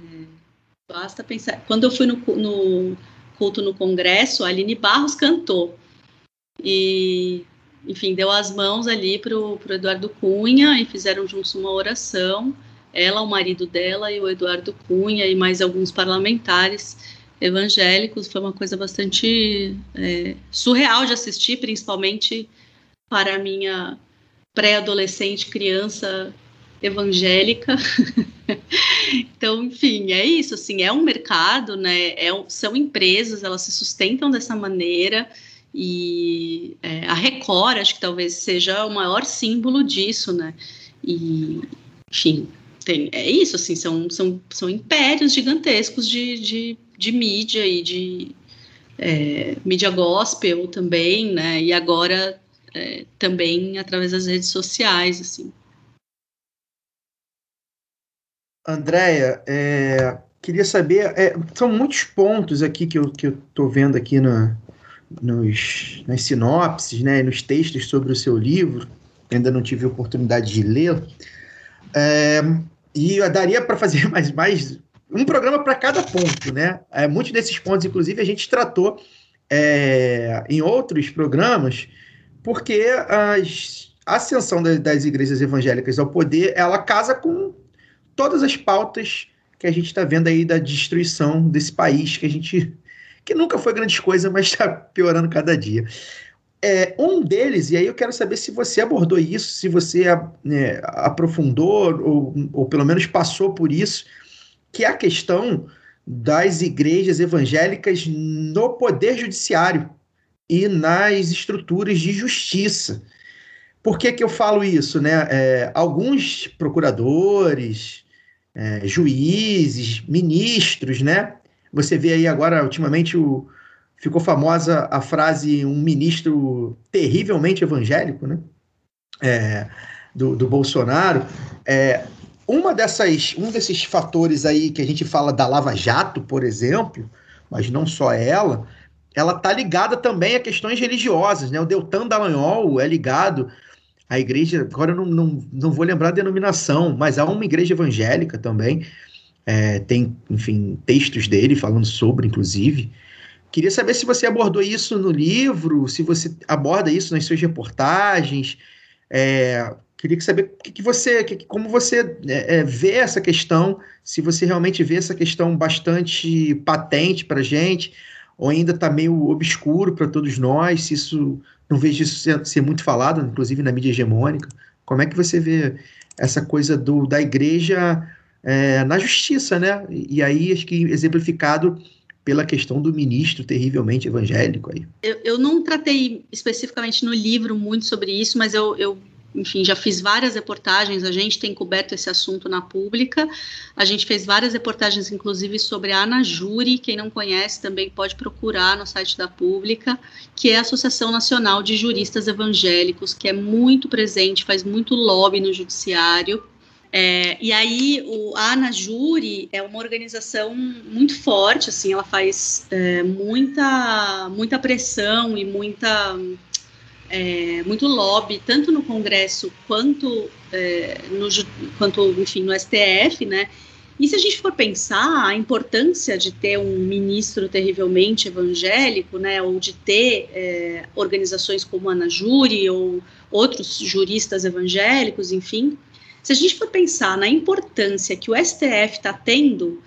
basta pensar. Quando eu fui no, no, culto no congresso a Aline Barros cantou e enfim deu as mãos ali para o Eduardo Cunha e fizeram juntos uma oração ela o marido dela e o Eduardo Cunha e mais alguns parlamentares evangélicos. Foi uma coisa bastante é, surreal de assistir, principalmente para a minha pré-adolescente, criança evangélica. então, enfim, é isso, assim, é um mercado, né, é, são empresas, elas se sustentam dessa maneira, e é, a Record, acho que talvez seja o maior símbolo disso, né, e, enfim, tem, é isso, assim, são, são, são impérios gigantescos de, de de mídia e de é, mídia gospel também, né? E agora é, também através das redes sociais, assim. Andréia, é, queria saber, é, são muitos pontos aqui que eu estou vendo aqui na, nos, nas sinopses, né, nos textos sobre o seu livro, ainda não tive oportunidade de ler, é, e daria para fazer mais, mais um programa para cada ponto, né? É, muitos desses pontos, inclusive, a gente tratou é, em outros programas, porque as, a ascensão das, das igrejas evangélicas ao poder, ela casa com todas as pautas que a gente está vendo aí da destruição desse país, que a gente que nunca foi grande coisa, mas está piorando cada dia. É, um deles, e aí eu quero saber se você abordou isso, se você é, aprofundou, ou, ou pelo menos passou por isso, que é a questão das igrejas evangélicas no poder judiciário e nas estruturas de justiça. Por que, que eu falo isso? Né? É, alguns procuradores, é, juízes, ministros, né? Você vê aí agora, ultimamente, o, ficou famosa a frase um ministro terrivelmente evangélico, né? É, do, do Bolsonaro. É, uma dessas, um desses fatores aí que a gente fala da Lava Jato, por exemplo, mas não só ela, ela tá ligada também a questões religiosas, né? O Deltan Dallagnol é ligado à igreja, agora eu não, não, não vou lembrar a denominação, mas há uma igreja evangélica também, é, tem, enfim, textos dele falando sobre, inclusive. Queria saber se você abordou isso no livro, se você aborda isso nas suas reportagens, é, Queria saber que, que você, que, como você é, é, vê essa questão, se você realmente vê essa questão bastante patente para gente, ou ainda está meio obscuro para todos nós, se isso não vejo isso ser, ser, muito falado, inclusive na mídia hegemônica. Como é que você vê essa coisa do, da igreja é, na justiça, né? E, aí acho que exemplificado pela questão do ministro terrivelmente evangélico aí. Eu, eu, não tratei especificamente no livro muito sobre isso, mas eu, eu enfim, já fiz várias reportagens, a gente tem coberto esse assunto na pública, a gente fez várias reportagens, inclusive, sobre a Anajuri, quem não conhece também pode procurar no site da pública, que é a Associação Nacional de Juristas Evangélicos, que é muito presente, faz muito lobby no judiciário, é, e aí o, a Anajuri é uma organização muito forte, assim, ela faz é, muita, muita pressão e muita é, muito lobby, tanto no Congresso quanto, é, no, quanto enfim, no STF, né? E se a gente for pensar a importância de ter um ministro terrivelmente evangélico, né, ou de ter é, organizações como a Ana Júri ou outros juristas evangélicos, enfim, se a gente for pensar na importância que o STF está tendo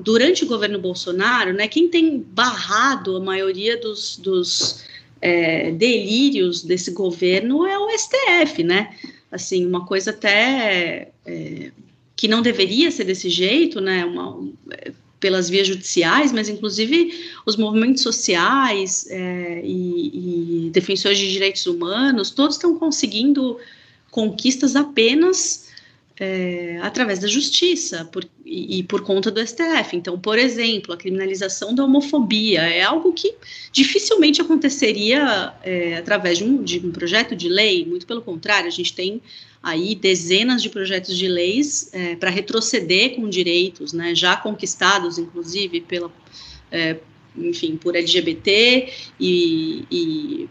durante o governo Bolsonaro, né, quem tem barrado a maioria dos, dos é, delírios desse governo é o STF, né? Assim, uma coisa até é, que não deveria ser desse jeito, né? Uma, pelas vias judiciais, mas inclusive os movimentos sociais é, e, e, defensores de direitos humanos, todos estão conseguindo conquistas apenas é, através da justiça por, e, e, por conta do STF. Então, por exemplo, a criminalização da homofobia é algo que dificilmente aconteceria é, através de um, de um, projeto de lei, muito pelo contrário, a gente tem aí dezenas de projetos de leis é, para retroceder com direitos, né, já conquistados, inclusive, pela, é, enfim, por LGBT e, e,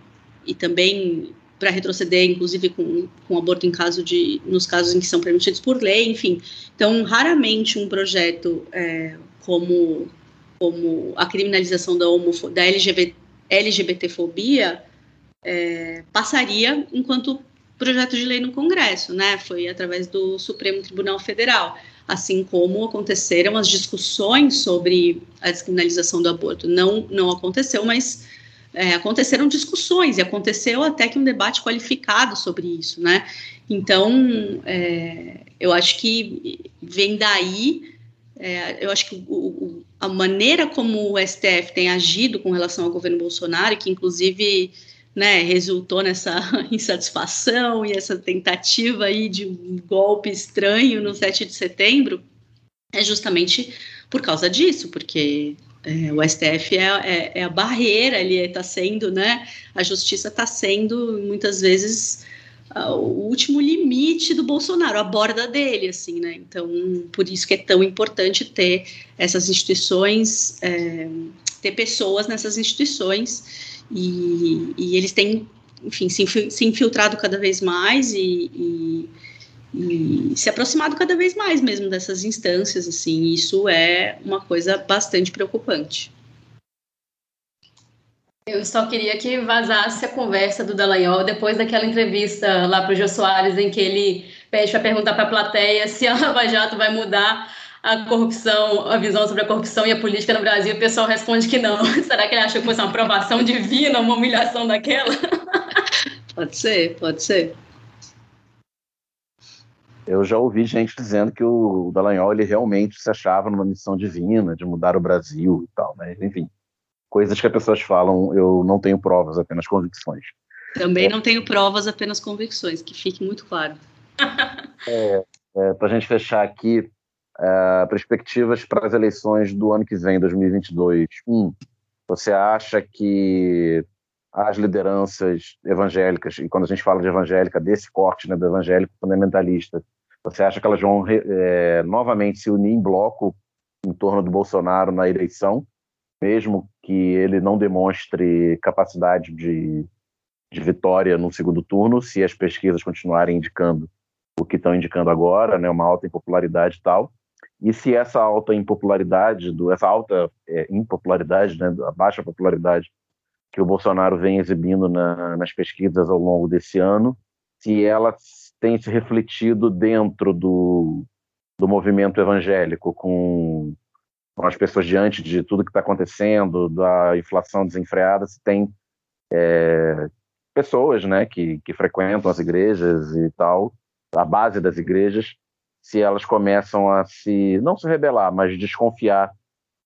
e também para retroceder, inclusive com, com aborto em caso de, nos casos em que são permitidos por lei, enfim. Então, raramente um projeto é, como, como a criminalização da, da LGBT, LGBTfobia é, passaria enquanto projeto de lei no Congresso, né? Foi através do Supremo Tribunal Federal, assim como aconteceram as discussões sobre a descriminalização do aborto. Não, não aconteceu, mas é, aconteceram discussões e aconteceu até que um debate qualificado sobre isso, né? Então, é, eu acho que vem daí, é, eu acho que o, o, a maneira como o STF tem agido com relação ao governo Bolsonaro, que inclusive né, resultou nessa insatisfação e essa tentativa aí de um golpe estranho no 7 de setembro, é justamente por causa disso, porque é, o STF é, é, é, a barreira, ele está sendo, né? A justiça está sendo muitas vezes o último limite do Bolsonaro, a borda dele, assim, né? Então, por isso que é tão importante ter essas instituições, é, ter pessoas nessas instituições e, e eles têm, enfim, se infiltrado cada vez mais e, e e se aproximado cada vez mais mesmo dessas instâncias, assim, isso é uma coisa bastante preocupante. Eu só queria que vazasse a conversa do Dallagnol depois daquela entrevista lá para o Jô Soares, em que ele pede para perguntar para a plateia se a Lava Jato vai mudar a corrupção, a visão sobre a corrupção e a política no Brasil. O pessoal responde que não. Será que ele achou que fosse uma aprovação divina, uma humilhação daquela? Pode ser, pode ser. Eu já ouvi gente dizendo que o Dallagnol ele realmente se achava numa missão divina de mudar o Brasil e tal, mas enfim, coisas que as pessoas falam, eu não tenho provas, apenas convicções. Também é, não tenho provas, apenas convicções, que fique muito claro. é, é, para a gente fechar aqui, é, perspectivas para as eleições do ano que vem, 2022. Um, você acha que as lideranças evangélicas, e quando a gente fala de evangélica, desse corte né, do evangélico fundamentalista, você acha que elas vão é, novamente se unir em bloco em torno do Bolsonaro na eleição, mesmo que ele não demonstre capacidade de, de vitória no segundo turno, se as pesquisas continuarem indicando o que estão indicando agora, né, uma alta impopularidade e tal, e se essa alta impopularidade, do, essa alta é, impopularidade, né, a baixa popularidade que o Bolsonaro vem exibindo na, nas pesquisas ao longo desse ano, se ela tem se refletido dentro do, do movimento evangélico, com, com as pessoas diante de tudo que está acontecendo, da inflação desenfreada, se tem é, pessoas né, que, que frequentam as igrejas e tal, a base das igrejas, se elas começam a se, não se rebelar, mas desconfiar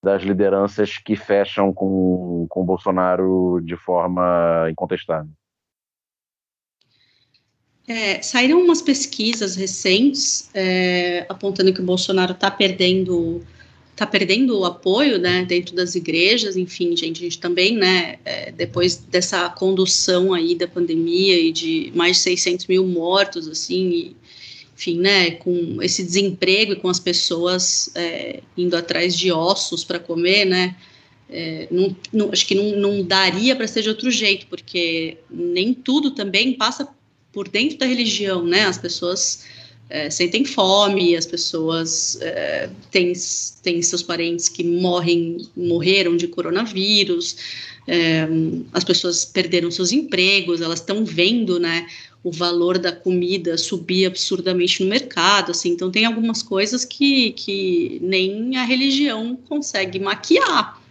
das lideranças que fecham com, com Bolsonaro de forma incontestável. É, saíram umas pesquisas recentes é, apontando que o Bolsonaro está perdendo está perdendo o apoio, né, dentro das igrejas, enfim, gente, a gente também, né, é, depois dessa condução aí da pandemia e de mais de 600 mil mortos, assim, e, enfim, né, com esse desemprego e com as pessoas é, indo atrás de ossos para comer, né, é, não, não, acho que não, não daria para ser de outro jeito, porque nem tudo também passa por dentro da religião, né, as pessoas é, sentem fome, as pessoas é, têm, têm seus parentes que morrem, morreram de coronavírus, é, as pessoas perderam seus empregos, elas estão vendo, né, o valor da comida subir absurdamente no mercado, assim, então tem algumas coisas que, que nem a religião consegue maquiar.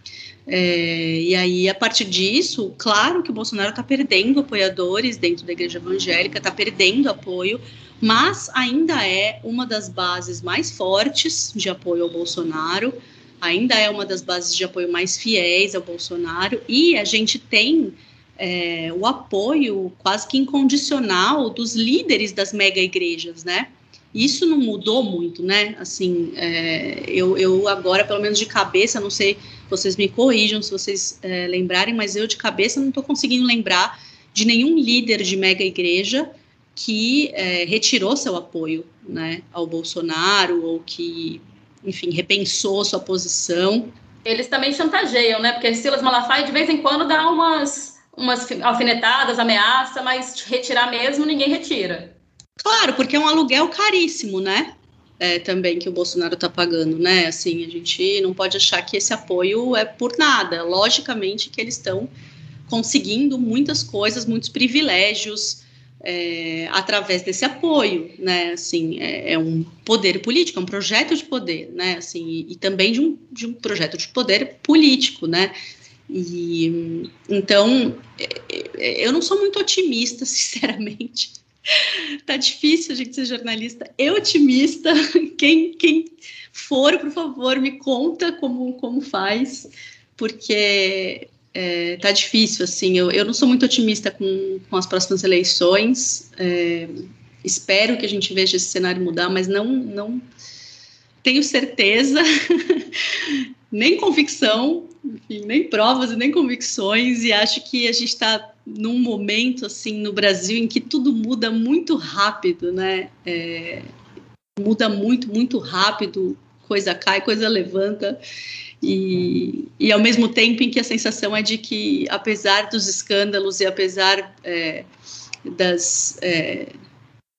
É, e aí, a partir disso, claro que o Bolsonaro está perdendo apoiadores dentro da igreja evangélica, está perdendo apoio, mas ainda é uma das bases mais fortes de apoio ao Bolsonaro, ainda é uma das bases de apoio mais fiéis ao Bolsonaro, e a gente tem é, o apoio quase que incondicional dos líderes das mega igrejas, né? Isso não mudou muito, né? Assim, é, eu, eu agora, pelo menos de cabeça, não sei, vocês me corrijam se vocês é, lembrarem, mas eu de cabeça não estou conseguindo lembrar de nenhum líder de mega igreja que é, retirou seu apoio né, ao Bolsonaro ou que, enfim, repensou sua posição. Eles também chantageiam, né? Porque Silas Malafaia de vez em quando dá umas, umas alfinetadas, ameaça, mas retirar mesmo ninguém retira. Claro, porque é um aluguel caríssimo, né? É, também que o Bolsonaro está pagando, né? Assim, a gente não pode achar que esse apoio é por nada. Logicamente que eles estão conseguindo muitas coisas, muitos privilégios, é, através desse apoio, né? Assim, é, é, um poder político, é um projeto de poder, né? Assim, e, e, também de um, de um projeto de poder político, né? E então é, é, eu não sou muito otimista, sinceramente. tá difícil a gente ser jornalista. Eu otimista. Quem, quem for, por favor, me conta como, como faz, porque é, tá difícil, assim, eu, eu não sou muito otimista com, com as próximas eleições, é, espero que a gente veja esse cenário mudar, mas não, não tenho certeza, nem convicção, enfim, nem provas e nem convicções, e acho que a gente está num momento, assim, no Brasil em que tudo muda muito rápido, né, é, muda muito, muito rápido, coisa cai, coisa levanta, e, e ao mesmo tempo em que a sensação é de que, apesar dos escândalos e apesar é, das, é,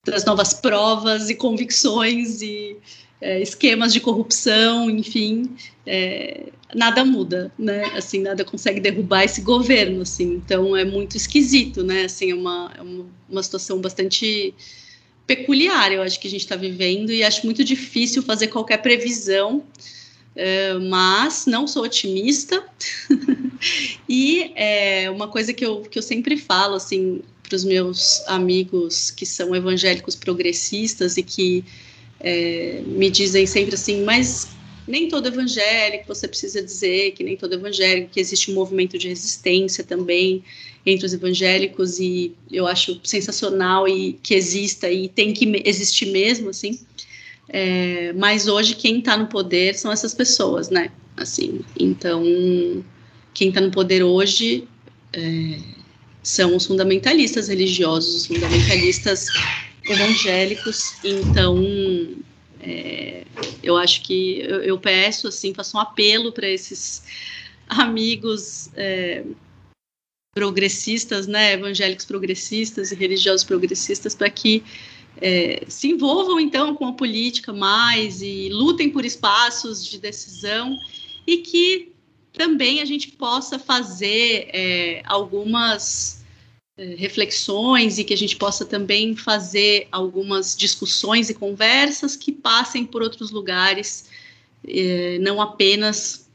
das novas provas e convicções e é, esquemas de corrupção, enfim, é, nada muda, né? Assim, nada consegue derrubar esse governo, assim. Então é muito esquisito, né? Assim, é uma, é uma, uma situação bastante peculiar, eu acho que a gente está vivendo e acho muito difícil fazer qualquer previsão é, mas não sou otimista. e é, uma coisa que eu, que eu sempre falo, assim, para os meus amigos que são evangélicos progressistas e que é, me dizem sempre assim, mas nem todo evangélico você precisa dizer que nem todo evangélico, que existe um movimento de resistência também entre os evangélicos e eu acho sensacional e que exista e tem que existir mesmo, assim. É, mas hoje quem está no poder são essas pessoas, né? Assim, então quem está no poder hoje é, são os fundamentalistas religiosos, os fundamentalistas evangélicos. Então é, eu acho que eu, eu, peço assim, faço um apelo para esses amigos é, progressistas, né, evangélicos progressistas e religiosos progressistas, para que é, se envolvam então com a política mais e lutem por espaços de decisão e que também a gente possa fazer é, algumas reflexões e que a gente possa também fazer algumas discussões e conversas que passem por outros lugares, é, não apenas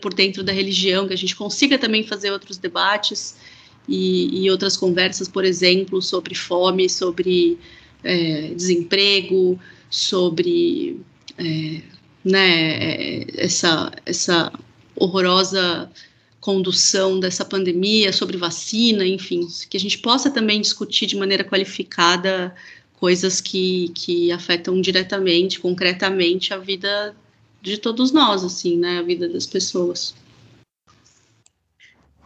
por dentro da religião, que a gente consiga também fazer outros debates e, e outras conversas, por exemplo, sobre fome, sobre é, desemprego, sobre é, né, essa, essa horrorosa condução dessa pandemia, sobre vacina, enfim, que a gente possa também discutir de maneira qualificada coisas que, que afetam diretamente, concretamente a vida de todos nós, assim, né, a vida das pessoas.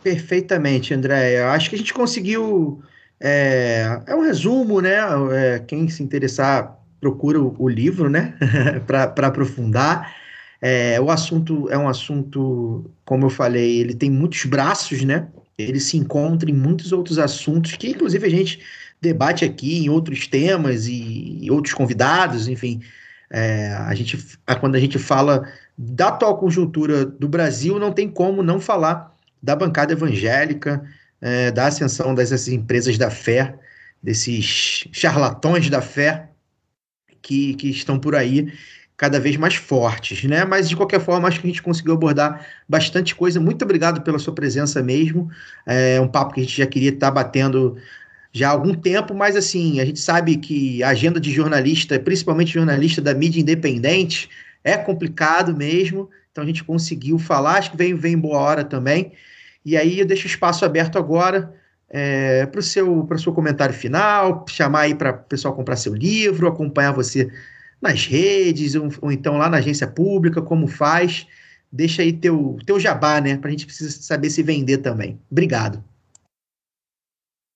Perfeitamente, André. Eu acho que a gente conseguiu é, é um resumo, né? É, quem se interessar, procura o, o livro, né? para aprofundar. É, o assunto é um assunto, como eu falei, ele tem muitos braços, né? Ele se encontra em muitos outros assuntos que, inclusive, a gente debate aqui em outros temas e, e outros convidados, enfim. É, a gente, quando a gente fala da atual conjuntura do Brasil, não tem como não falar da bancada evangélica, é, da ascensão dessas empresas da fé, desses charlatões da fé que, que estão por aí cada vez mais fortes, né? Mas de qualquer forma, acho que a gente conseguiu abordar bastante coisa. Muito obrigado pela sua presença mesmo. É um papo que a gente já queria estar batendo já há algum tempo, mas assim, a gente sabe que a agenda de jornalista, principalmente jornalista da mídia independente, é complicado mesmo. Então a gente conseguiu falar, acho que vem, vem boa hora também. E aí eu deixo o espaço aberto agora para o seu, seu comentário final, chamar aí para o pessoal comprar seu livro, acompanhar você nas redes, ou, ou então lá na agência pública, como faz. Deixa aí teu, teu jabá, né? Para a gente precisa saber se vender também. Obrigado.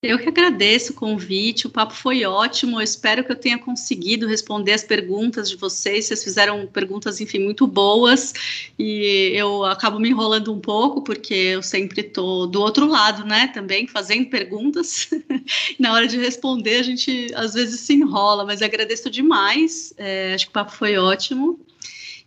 Eu que agradeço o convite, o papo foi ótimo. Eu espero que eu tenha conseguido responder as perguntas de vocês. Vocês fizeram perguntas, enfim, muito boas e eu acabo me enrolando um pouco porque eu sempre estou do outro lado, né? Também fazendo perguntas. Na hora de responder, a gente às vezes se enrola, mas agradeço demais. É, acho que o papo foi ótimo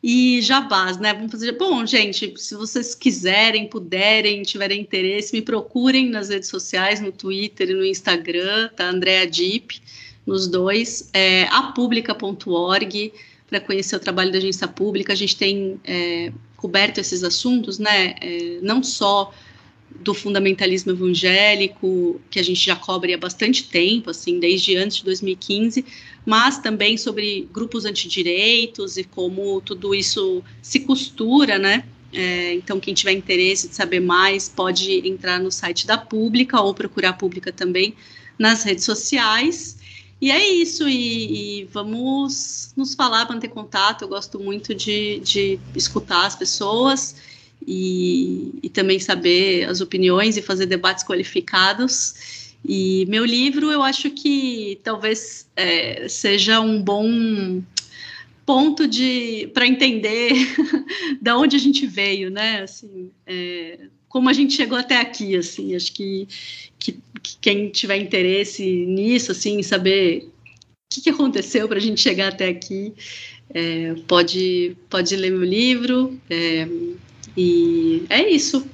e jabás, né? Vamos fazer. Bom, gente, se vocês quiserem, puderem, tiverem interesse, me procurem nas redes sociais, no Twitter e no Instagram, tá? Andréa Deep, nos dois. É, apublica.org, para conhecer o trabalho da agência pública. A gente tem é, coberto esses assuntos, né? É, não só do fundamentalismo evangélico, que a gente já cobre há bastante tempo, assim, desde antes de 2015, mas também sobre grupos antidireitos e como tudo isso se costura, né? É, então, quem tiver interesse de saber mais, pode entrar no site da Pública ou procurar a Pública também nas redes sociais. E é isso, e, e, vamos nos falar, manter contato. Eu gosto muito de, de escutar as pessoas e, e também saber as opiniões e fazer debates qualificados. E meu livro, eu acho que talvez é, seja um bom ponto de para entender da onde a gente veio, né? Assim, é, como a gente chegou até aqui, assim. Acho que, que, que quem tiver interesse nisso, assim, saber o que, que aconteceu para a gente chegar até aqui, é, pode pode ler meu livro. É, e é isso.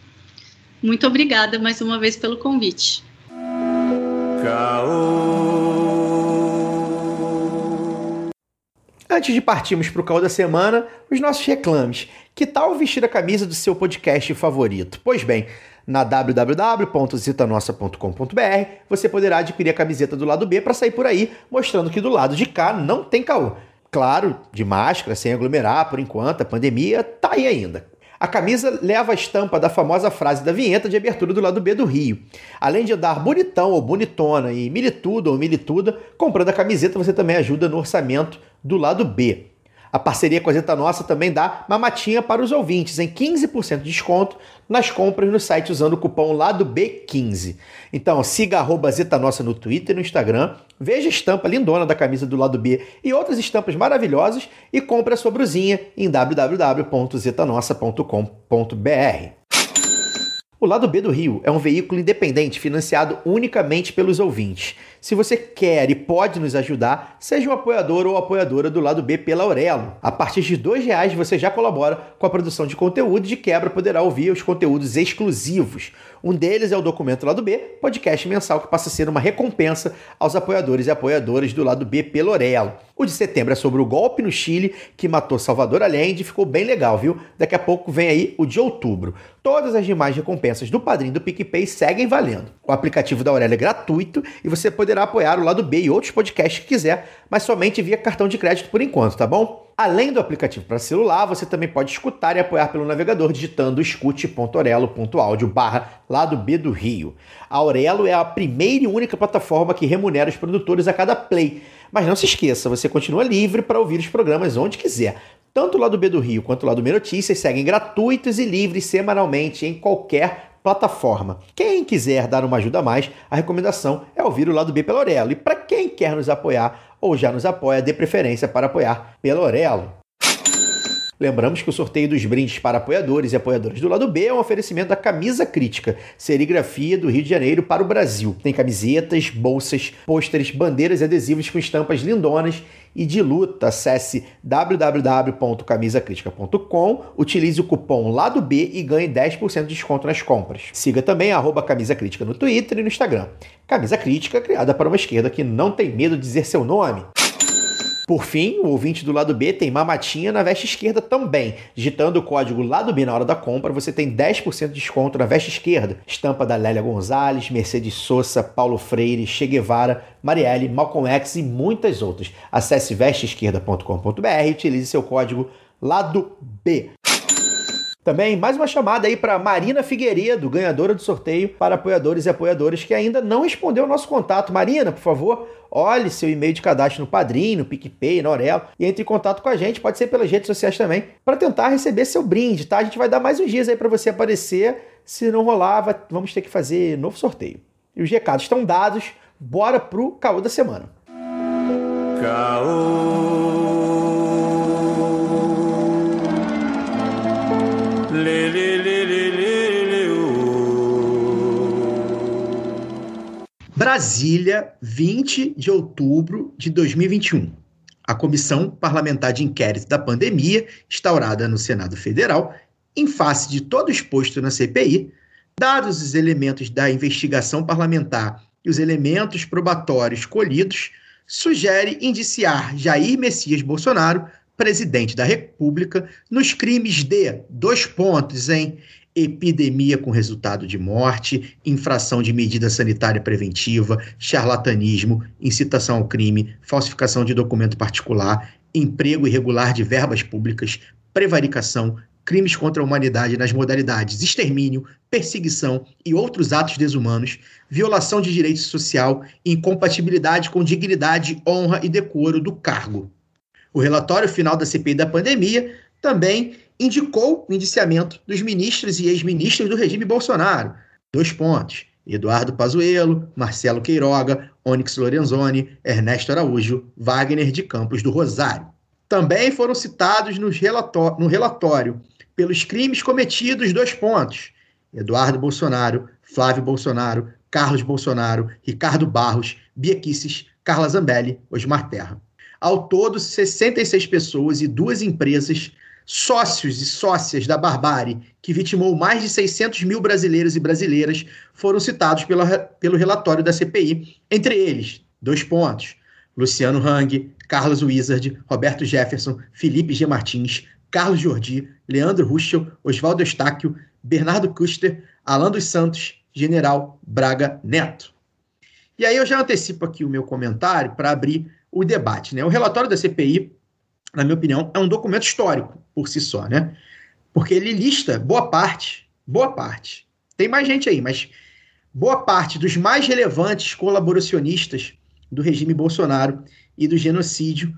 Muito obrigada mais uma vez pelo convite. Antes de partirmos para o caô da semana, os nossos reclames. Que tal vestir a camisa do seu podcast favorito? Pois bem, na www.zitanossa.com.br você poderá adquirir a camiseta do lado B para sair por aí mostrando que do lado de cá não tem caô. Claro, de máscara, sem aglomerar por enquanto, a pandemia tá aí ainda. A camisa leva a estampa da famosa frase da vinheta de abertura do lado B do Rio. Além de andar bonitão ou bonitona e militudo ou milituda, comprando a camiseta você também ajuda no orçamento do lado B. A parceria com a Zeta Nossa também dá mamatinha para os ouvintes em 15% de desconto nas compras no site usando o cupom lado B15. Então siga a Zeta Nossa no Twitter e no Instagram, veja a estampa lindona da camisa do lado B e outras estampas maravilhosas e compre a sua brusinha em www.zetanossa.com.br. O Lado B do Rio é um veículo independente financiado unicamente pelos ouvintes. Se você quer e pode nos ajudar, seja um apoiador ou apoiadora do Lado B pela Aurelo. A partir de R$ reais você já colabora com a produção de conteúdo e de quebra poderá ouvir os conteúdos exclusivos. Um deles é o Documento Lado B, podcast mensal que passa a ser uma recompensa aos apoiadores e apoiadoras do Lado B pela Aurelo. O de setembro é sobre o golpe no Chile que matou Salvador Allende, ficou bem legal, viu? Daqui a pouco vem aí o de outubro. Todas as demais recompensas do Padrinho do PicPay seguem valendo. O aplicativo da Aurélia é gratuito e você poderá apoiar o Lado B e outros podcasts que quiser, mas somente via cartão de crédito por enquanto, tá bom? Além do aplicativo para celular, você também pode escutar e apoiar pelo navegador digitando escute.orelo.audio barra lado B do Rio. A Aurelo é a primeira e única plataforma que remunera os produtores a cada play. Mas não se esqueça, você continua livre para ouvir os programas onde quiser. Tanto o lado B do Rio quanto o lado B Notícias seguem gratuitos e livres semanalmente em qualquer plataforma. Quem quiser dar uma ajuda a mais, a recomendação é ouvir o lado B pela Aurelo. E para quem quer nos apoiar ou já nos apoia, dê preferência para apoiar pela Aurelo. Lembramos que o sorteio dos brindes para apoiadores e apoiadoras do lado B é um oferecimento da Camisa Crítica, serigrafia do Rio de Janeiro para o Brasil. Tem camisetas, bolsas, pôsteres, bandeiras e adesivos com estampas lindonas e de luta. Acesse www.camisacritica.com, utilize o cupom lado B e ganhe 10% de desconto nas compras. Siga também a Camisa Crítica no Twitter e no Instagram. Camisa Crítica, criada para uma esquerda que não tem medo de dizer seu nome. Por fim, o ouvinte do lado B tem mamatinha na veste esquerda também. Digitando o código lado B na hora da compra, você tem 10% de desconto na veste esquerda. Estampa da Lélia Gonzalez, Mercedes Sosa, Paulo Freire, Che Guevara, Marielle, Malcolm X e muitas outras. Acesse vesteesquerda.com.br e utilize seu código lado B. Também mais uma chamada aí para Marina Figueiredo, ganhadora do sorteio para apoiadores e apoiadoras que ainda não respondeu o nosso contato. Marina, por favor, olhe seu e-mail de cadastro no Padrim, no PicPay, na Orelo e entre em contato com a gente, pode ser pelas redes sociais também, para tentar receber seu brinde, tá? A gente vai dar mais uns dias aí para você aparecer. Se não rolar, vamos ter que fazer novo sorteio. E os recados estão dados, bora pro caô da semana. Caô. Brasília, 20 de outubro de 2021. A Comissão Parlamentar de Inquérito da Pandemia, instaurada no Senado Federal, em face de todo exposto na CPI, dados os elementos da investigação parlamentar e os elementos probatórios colhidos, sugere indiciar Jair Messias Bolsonaro presidente da República nos crimes de dois pontos em epidemia com resultado de morte, infração de medida sanitária preventiva, charlatanismo, incitação ao crime, falsificação de documento particular, emprego irregular de verbas públicas, prevaricação, crimes contra a humanidade nas modalidades extermínio, perseguição e outros atos desumanos, violação de direito social e incompatibilidade com dignidade, honra e decoro do cargo. O relatório final da CPI da pandemia também indicou o indiciamento dos ministros e ex-ministros do regime Bolsonaro. Dois pontos. Eduardo Pazuello, Marcelo Queiroga, Onyx Lorenzoni, Ernesto Araújo, Wagner de Campos do Rosário. Também foram citados no relatório pelos crimes cometidos dois pontos. Eduardo Bolsonaro, Flávio Bolsonaro, Carlos Bolsonaro, Ricardo Barros, Bia Kicis, Carla Zambelli, Osmar Terra. Ao todo, 66 pessoas e duas empresas, sócios e sócias da barbárie, que vitimou mais de 600 mil brasileiros e brasileiras, foram citados pela, pelo relatório da CPI. Entre eles, dois pontos: Luciano Hang, Carlos Wizard, Roberto Jefferson, Felipe G. Martins, Carlos Jordi, Leandro Ruschel, Oswaldo Eustáquio, Bernardo Custer, Alan dos Santos, General Braga Neto. E aí eu já antecipo aqui o meu comentário para abrir o debate. Né? O relatório da CPI, na minha opinião, é um documento histórico por si só, né? Porque ele lista boa parte, boa parte. Tem mais gente aí, mas boa parte dos mais relevantes colaboracionistas do regime Bolsonaro e do genocídio,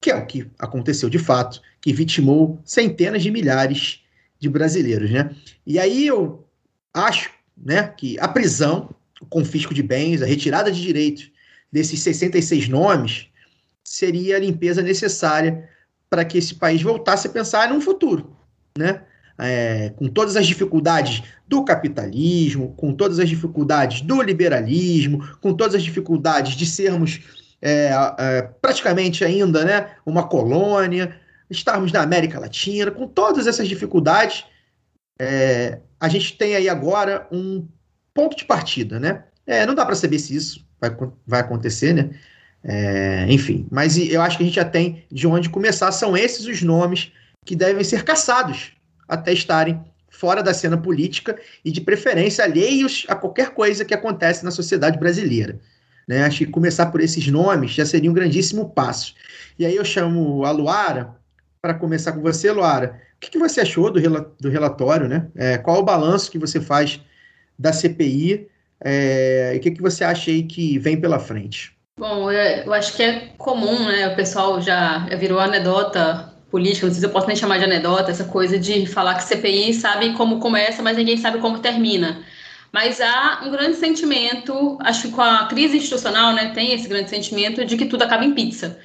que é o que aconteceu de fato, que vitimou centenas de milhares de brasileiros, né? E aí eu acho, né, que a prisão, o confisco de bens, a retirada de direitos desses 66 nomes seria a limpeza necessária para que esse país voltasse a pensar num futuro, né? É, com todas as dificuldades do capitalismo, com todas as dificuldades do liberalismo, com todas as dificuldades de sermos é, é, praticamente ainda né, uma colônia, estarmos na América Latina, com todas essas dificuldades, é, a gente tem aí agora um ponto de partida, né? É, não dá para saber se isso vai, vai acontecer, né? É, enfim, mas eu acho que a gente já tem de onde começar. São esses os nomes que devem ser caçados até estarem fora da cena política e, de preferência, alheios a qualquer coisa que acontece na sociedade brasileira. Né? Acho que começar por esses nomes já seria um grandíssimo passo. E aí eu chamo a Luara para começar com você, Luara. O que, que você achou do, do relatório? Né? É, qual o balanço que você faz da CPI? É, e o que, que você acha aí que vem pela frente? Bom, eu, acho que é comum, né? O pessoal já virou anedota política, não sei se eu posso nem chamar de anedota, essa coisa de falar que CPI sabe como começa, mas ninguém sabe como termina. Mas há um grande sentimento, acho que com a crise institucional, né, tem esse grande sentimento de que tudo acaba em pizza.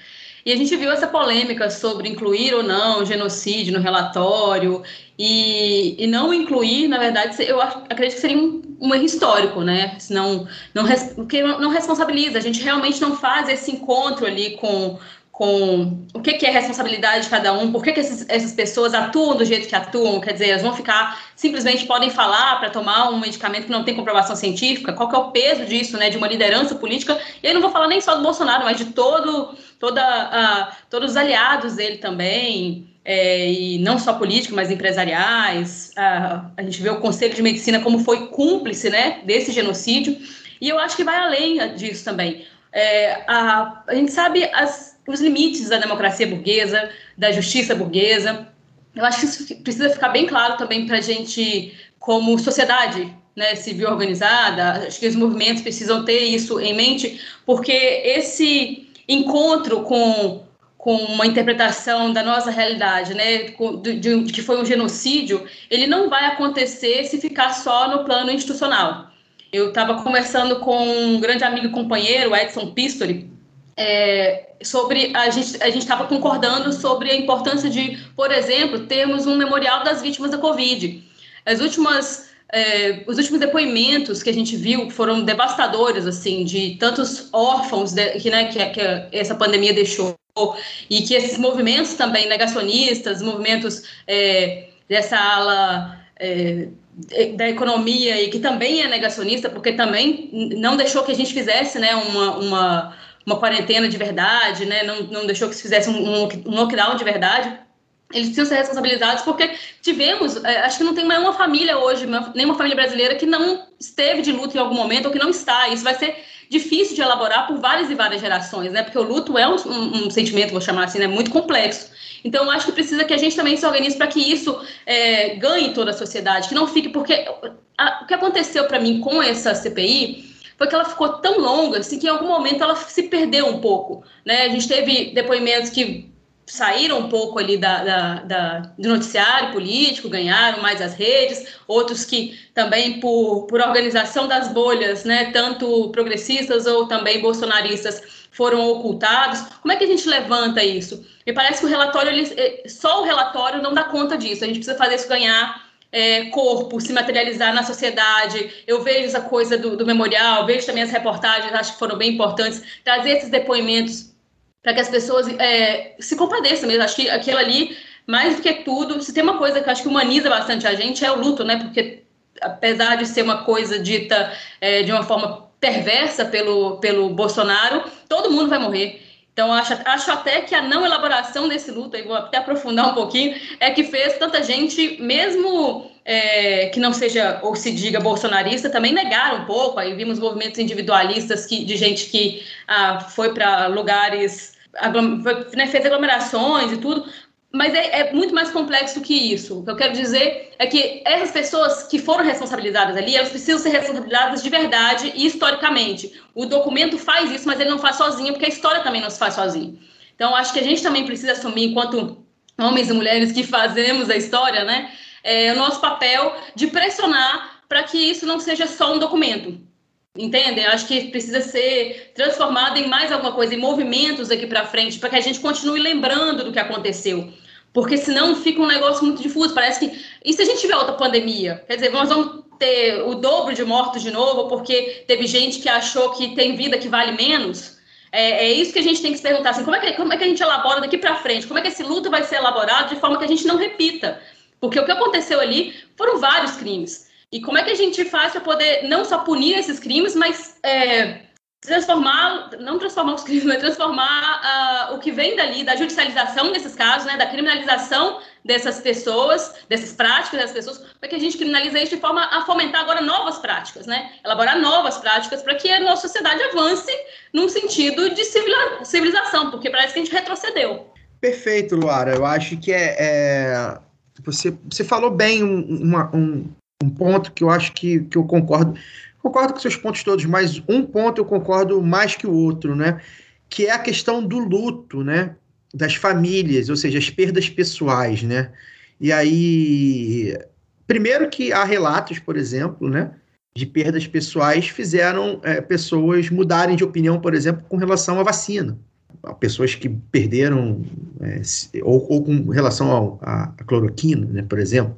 E a gente viu essa polêmica sobre incluir ou não genocídio no relatório e, e não incluir, na verdade, eu acredito que seria um, um erro histórico, né? Não, não, porque não responsabiliza, a gente realmente não faz esse encontro ali com, com o que, que é responsabilidade de cada um, por que, que esses, essas pessoas atuam do jeito que atuam, quer dizer, elas vão ficar, simplesmente podem falar para tomar um medicamento que não tem comprovação científica, qual que é o peso disso, né, de uma liderança política, e aí não vou falar nem só do Bolsonaro, mas de todo, toda, uh, todos os aliados dele também, é, e não só políticos, mas empresariais. A, a gente vê o Conselho de Medicina como foi cúmplice né, desse genocídio, e eu acho que vai além disso também. É, a, a gente sabe as, os limites da democracia burguesa, da justiça burguesa, eu acho que isso precisa ficar bem claro também para a gente, como sociedade né, civil organizada, acho que os movimentos precisam ter isso em mente, porque esse encontro com, com uma interpretação da nossa realidade, né, de, de, que foi um genocídio, ele não vai acontecer se ficar só no plano institucional. Eu estava conversando com um grande amigo e companheiro, Edson Pistori, é, sobre a gente a gente estava concordando sobre a importância de, por exemplo, termos um memorial das vítimas da Covid. As últimas é, os últimos depoimentos que a gente viu foram devastadores, assim, de tantos órfãos de, que, né, que, que essa pandemia deixou e que esses movimentos também negacionistas, movimentos é, dessa ala é, da economia e que também é negacionista, porque também não deixou que a gente fizesse, né, uma, uma uma quarentena de verdade, né? Não, não deixou que se fizesse um, um lockdown de verdade. Eles precisam ser responsabilizados porque tivemos, é, acho que não tem nenhuma família hoje, nenhuma família brasileira que não esteve de luto em algum momento ou que não está. Isso vai ser difícil de elaborar por várias e várias gerações, né? Porque o luto é um, um, um sentimento, vou chamar assim, né? Muito complexo. Então, eu acho que precisa que a gente também se organize para que isso é, ganhe toda a sociedade, que não fique, porque a, o que aconteceu para mim com essa CPI foi que ela ficou tão longa assim que em algum momento ela se perdeu um pouco. Né? A gente teve depoimentos que saíram um pouco ali da, da, da, do noticiário político, ganharam mais as redes, outros que também por, por organização das bolhas, né, tanto progressistas ou também bolsonaristas, foram ocultados. Como é que a gente levanta isso? Me parece que o relatório, ele, eh, só o relatório não dá conta disso, a gente precisa fazer isso ganhar é, corpo se materializar na sociedade. Eu vejo essa coisa do, do, memorial, vejo também as reportagens, acho que foram bem importantes, trazer esses depoimentos para que as pessoas é, se compadeçam mesmo. Acho que aquilo ali, mais do que tudo, se tem uma coisa que acho que humaniza bastante a gente, é o luto, né? Porque apesar de ser uma coisa dita é, de uma forma perversa pelo, pelo Bolsonaro, todo mundo vai morrer. Então, acho, acho até que a não elaboração desse luto, aí vou até aprofundar um pouquinho, é que fez tanta gente, mesmo é, que não seja ou se diga bolsonarista, também negar um pouco. Aí vimos movimentos individualistas que, de gente que ah, foi para lugares, né, fez aglomerações e tudo, mas é, é, muito mais complexo do que isso. O que eu quero dizer é que essas pessoas que foram responsabilizadas ali, elas precisam ser responsabilizadas de verdade e historicamente. O documento faz isso, mas ele não faz sozinho, porque a história também não se faz sozinho. Então, acho que a gente também precisa assumir, enquanto homens e mulheres que fazemos a história, né, é, o nosso papel de pressionar para que isso não seja só um documento. Entendem? Acho que precisa ser transformado em mais alguma coisa, em movimentos aqui para frente, para que a gente continue lembrando do que aconteceu porque senão fica um negócio muito difuso. Parece que. E se a gente tiver outra pandemia? Quer dizer, nós vamos ter o dobro de mortos de novo, porque teve gente que achou que tem vida que vale menos? É, é isso que a gente tem que se perguntar. Assim, como, é que, como é que a gente elabora daqui para frente? Como é que esse luto vai ser elaborado de forma que a gente não repita? Porque o que aconteceu ali foram vários crimes. E como é que a gente faz para poder não só punir esses crimes, mas é, transformar, não transformar os crimes, mas transformar uh, o que vem dali, da judicialização desses casos, né, da criminalização dessas pessoas, dessas práticas dessas pessoas, para que a gente criminalize isso de forma a fomentar agora novas práticas, né, elaborar novas práticas para que a nossa sociedade avance num sentido de civilização, porque parece que a gente retrocedeu. Perfeito, Luara. Eu acho que é, é... Você, você falou bem um, uma, um, um ponto que eu acho que, que eu concordo Concordo com seus pontos todos, mas um ponto eu concordo mais que o outro, né? Que é a questão do luto, né? Das famílias, ou seja, as perdas pessoais, né? E aí, primeiro que há relatos, por exemplo, né? De perdas pessoais fizeram é, pessoas mudarem de opinião, por exemplo, com relação à vacina. Pessoas que perderam, é, ou, ou, com relação à cloroquina, né, por exemplo.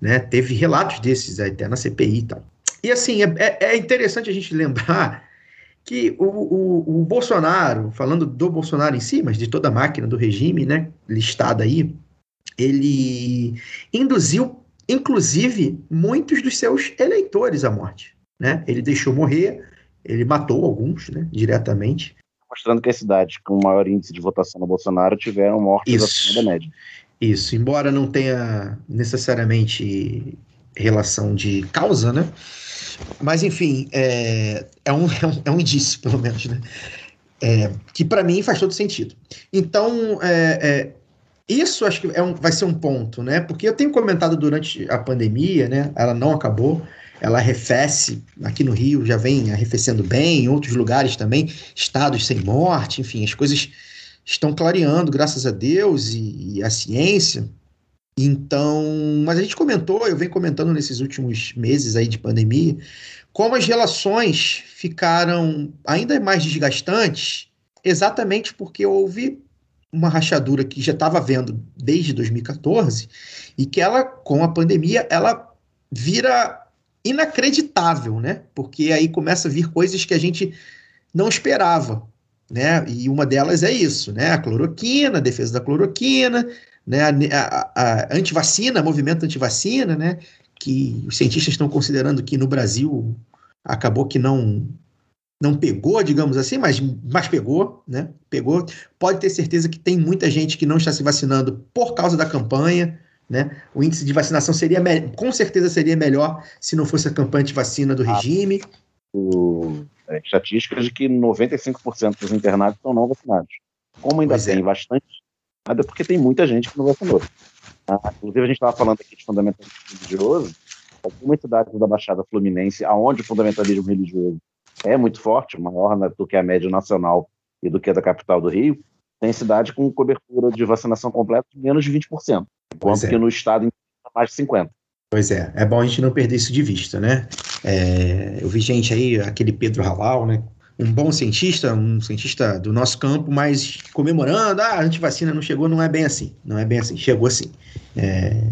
Né? Teve relatos desses até na CPI e tal. E assim, é, é, é interessante a gente lembrar que o, o, o, Bolsonaro, falando do Bolsonaro em si, mas de toda a máquina do regime, né, listada aí, ele induziu, inclusive, muitos dos seus eleitores à morte. Né? Ele deixou morrer, ele matou alguns, né, diretamente. Mostrando que as cidades com maior índice de votação no Bolsonaro tiveram mortes acima da média. Isso, embora não tenha necessariamente relação de causa, né? Mas, enfim, é, é, um, é, um, é um indício, pelo menos, né? É, que para mim faz todo sentido. Então, é, é, Isso acho que é um, vai ser um ponto, né? Porque eu tenho comentado durante a pandemia, né? Ela não acabou, ela arrefece aqui no Rio, já vem arrefecendo bem, em outros lugares também, estados sem morte, enfim, as coisas estão clareando, graças a Deus e, e a ciência. Então, mas a gente comentou, eu venho comentando nesses últimos meses aí de pandemia, como as relações ficaram ainda mais desgastantes, exatamente porque houve uma rachadura que já estava vendo desde 2014 e que ela, com a pandemia, ela vira inacreditável, né? Porque aí começa a vir coisas que a gente não esperava, né? E uma delas é isso, né? A cloroquina, a defesa da cloroquina, né? A, a, a antivacina, movimento antivacina, né? que os cientistas estão considerando que no Brasil acabou que não não pegou, digamos assim, mas, mas pegou, né? Pegou. Pode ter certeza que tem muita gente que não está se vacinando por causa da campanha, né? O índice de vacinação seria com certeza seria melhor se não fosse a campanha de vacina do ah, regime. O, é, estatísticas de que 95% dos internados estão não vacinados. Como ainda pois tem é. bastante, nada porque tem muita gente que não vacinou. Ah, inclusive, a gente estava falando aqui de fundamentalismo religioso. Algumas cidades da Baixada Fluminense, aonde o fundamentalismo religioso é muito forte, maior né, do que a média nacional e do que a da capital do Rio, tem cidade com cobertura de vacinação completa de menos de 20%, enquanto é. que no estado mais de 50%. Pois é, é bom a gente não perder isso de vista, né? É, eu vi gente aí, aquele Pedro Halal, né? um bom cientista, um cientista do nosso campo, mas comemorando, ah, a antivacina não chegou, não é bem assim, não é bem assim, chegou assim. É,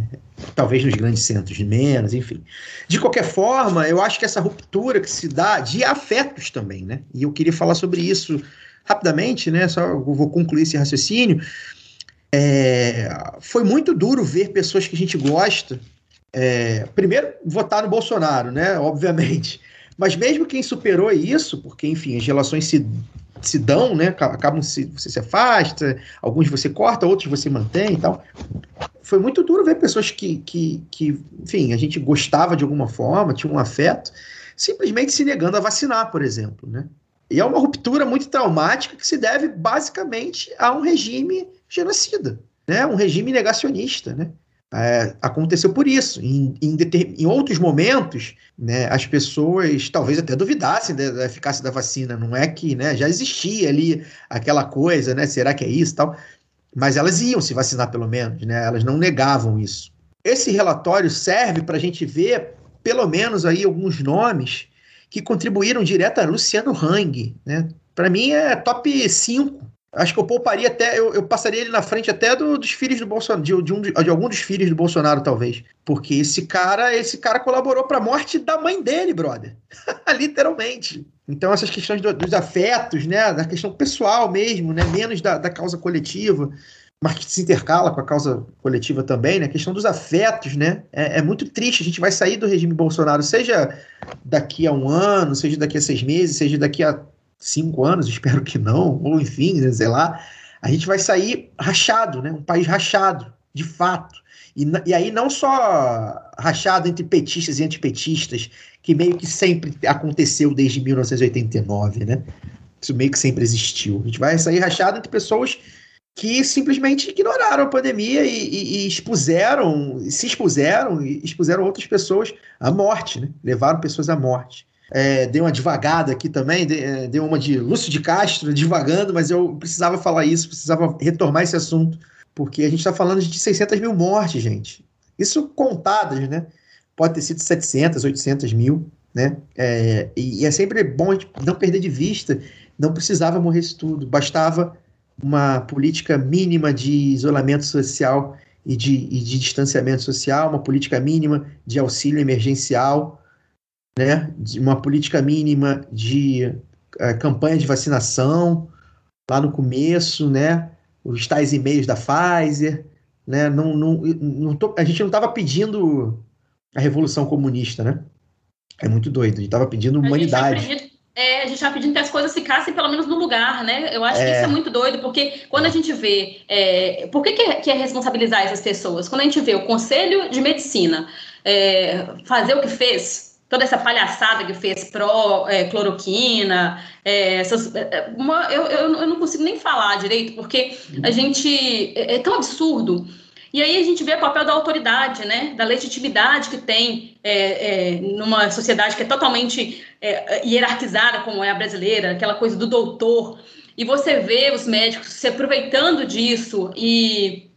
talvez nos grandes centros menos, enfim. De qualquer forma, eu acho que essa ruptura que se dá de afetos também, né? E eu queria falar sobre isso rapidamente, né? Só vou concluir esse raciocínio. É, foi muito duro ver pessoas que a gente gosta, é, primeiro, votar no Bolsonaro, né? Obviamente. Mas mesmo quem superou isso, porque, enfim, as relações se, se dão, né? Acabam se. Você se afasta, alguns você corta, outros você mantém e tal. Foi muito duro ver pessoas que, que, que, enfim, a gente gostava de alguma forma, tinha um afeto, simplesmente se negando a vacinar, por exemplo, né? E é uma ruptura muito traumática que se deve basicamente a um regime genocida, né? Um regime negacionista, né? É, aconteceu por isso. Em, em, em, outros momentos, né, as pessoas talvez até duvidassem da, da, eficácia da vacina. Não é que né, já existia ali aquela coisa, né? Será que é isso tal? Mas elas iam se vacinar pelo menos, né? Elas não negavam isso. Esse relatório serve para a gente ver, pelo menos aí alguns nomes que contribuíram direto a Luciano Hang, né? Para mim é top 5 Acho que eu pouparia até, eu, eu passaria ele na frente até do, dos filhos do Bolsonaro, de, de, um, de, algum dos filhos do Bolsonaro, talvez. Porque esse cara, esse cara colaborou para a morte da mãe dele, brother. Literalmente. Então, essas questões do, dos afetos, né? Da questão pessoal mesmo, né? Menos da, da causa coletiva, mas que se intercala com a causa coletiva também, né? A questão dos afetos, né? É, é, muito triste. A gente vai sair do regime Bolsonaro, seja daqui a um ano, seja daqui a seis meses, seja daqui a cinco anos, espero que não, ou enfim, né, sei lá, a gente vai sair rachado, né? Um país rachado, de fato. E, e aí não só rachado entre petistas e antipetistas, que meio que sempre aconteceu desde 1989, né? Isso meio que sempre existiu. A gente vai sair rachado entre pessoas que simplesmente ignoraram a pandemia e, e, e, expuseram, se expuseram e expuseram outras pessoas à morte, né? Levaram pessoas à morte é, dei uma devagada aqui também, é, deu uma de Lúcio de Castro, devagando, mas eu precisava falar isso, precisava retomar esse assunto, porque a gente está falando de 600 mil mortes, gente. Isso contadas, né? Pode ter sido 700, 800 mil, né? É, e, e, é sempre bom a gente não perder de vista, não precisava morrer isso tudo, bastava uma política mínima de isolamento social e de, e de distanciamento social, uma política mínima de auxílio emergencial, né, de uma política mínima de é, campanha de vacinação lá no começo, né, os tais e-mails da Pfizer, né, não, não, não tô, a gente não estava pedindo a revolução comunista, né? É muito doido, a gente estava pedindo humanidade. É, a gente estava pedindo que as coisas ficassem pelo menos no lugar, né? Eu acho é. que isso é muito doido, porque quando a gente vê. É, por que, que é, que, é, responsabilizar essas pessoas? Quando a gente vê o Conselho de Medicina é, fazer o que fez, toda essa palhaçada que fez pró-cloroquina, é, essas, é, uma, eu, eu, eu, não consigo nem falar direito, porque a gente. É, é, tão absurdo. E aí a gente vê o papel da autoridade, né, da legitimidade que tem é, é, numa sociedade que é totalmente hierarquizada, como é a brasileira, aquela coisa do doutor. E você vê os médicos se aproveitando disso e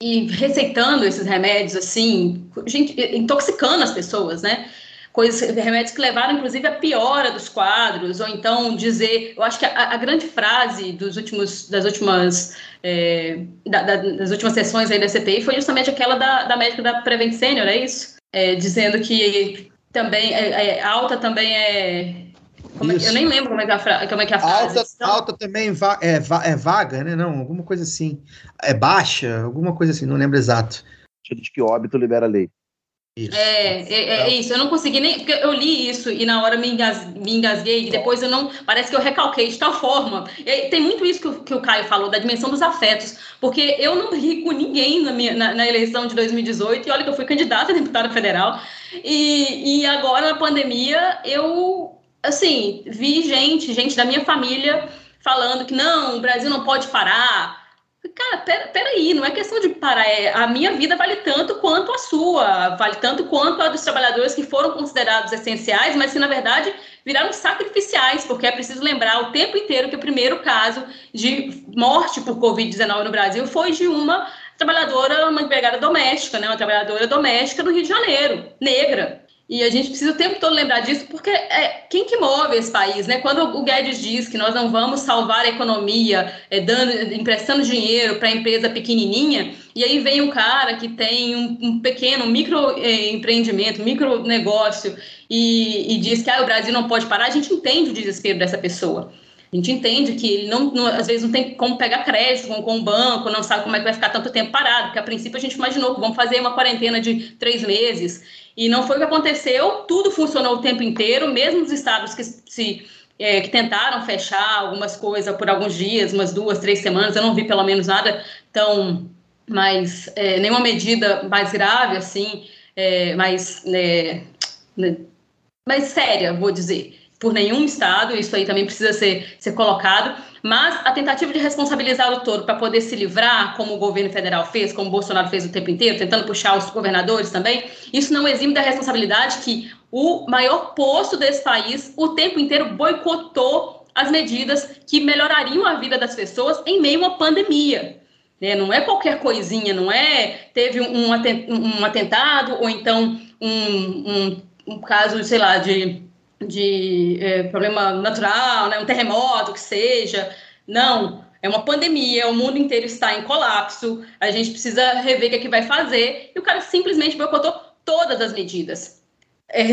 e receitando esses remédios assim, gente, intoxicando as pessoas, né? Coisas, remédios que levaram, inclusive, à piora dos quadros, ou então dizer, eu acho que a, a grande frase dos últimos, das últimas, é, da, da, das últimas sessões aí da CPI foi justamente aquela da, da médica da Prevent Senior, é isso? É, dizendo que também é, é, alta também é é, eu nem lembro como é que é a, como é que é a frase. Alta, então, alta também va é, va é vaga, né? Não, alguma coisa assim. É baixa, alguma coisa assim, não lembro exato. Diz que óbito libera lei. Isso. É, é, é, isso, eu não consegui nem. Porque eu li isso e na hora me, engas, me engasguei, e depois eu não. Parece que eu recalquei de tal forma. E, tem muito isso que o, que o Caio falou, da dimensão dos afetos. Porque eu não ri com ninguém na, minha, na, na eleição de 2018, e olha que eu fui candidata a deputada federal. E, e agora, na pandemia, eu assim, vi gente, gente da minha família falando que não, o Brasil não pode parar. Cara, pera, peraí, não é questão de parar, é, a minha vida vale tanto quanto a sua, vale tanto quanto a dos trabalhadores que foram considerados essenciais, mas que, na verdade, viraram sacrificiais, porque é preciso lembrar o tempo inteiro que o primeiro caso de morte por Covid-19 no Brasil foi de uma trabalhadora, uma empregada doméstica, né, uma trabalhadora doméstica do Rio de Janeiro, negra. E a gente precisa o tempo todo lembrar disso, porque é quem que move esse país, né? Quando o Guedes diz que nós não vamos salvar a economia é, dando, emprestando dinheiro para a empresa pequenininha, e aí vem um cara que tem um, um pequeno micro é, micro negócio, e, e diz que ah, o Brasil não pode parar, a gente entende o desespero dessa pessoa. A gente entende que ele não, não, às vezes não tem como pegar crédito com, com o banco, não sabe como é que vai ficar tanto tempo parado, porque a princípio a gente imaginou que vamos fazer uma quarentena de três meses e não foi o que aconteceu, tudo funcionou o tempo inteiro, mesmo os estados que se é, que tentaram fechar algumas coisas por alguns dias, umas duas, três semanas, eu não vi pelo menos nada tão mais é, nenhuma medida mais grave assim, é, mais né, né, mais séria, vou dizer por nenhum Estado, isso aí também precisa ser, ser colocado, mas a tentativa de responsabilizar o todo para poder se livrar, como o governo federal fez, como o Bolsonaro fez o tempo inteiro, tentando puxar os governadores também, isso não exime da responsabilidade que o maior posto desse país o tempo inteiro boicotou as medidas que melhorariam a vida das pessoas em meio a uma pandemia. Né? Não é qualquer coisinha, não é teve um, um atentado ou então um, um, um caso, sei lá, de de é, problema natural, né, um terremoto que seja. Não, é uma pandemia, o mundo inteiro está em colapso, a gente precisa rever o que, é que vai fazer, e o cara simplesmente boicotou todas as medidas. É,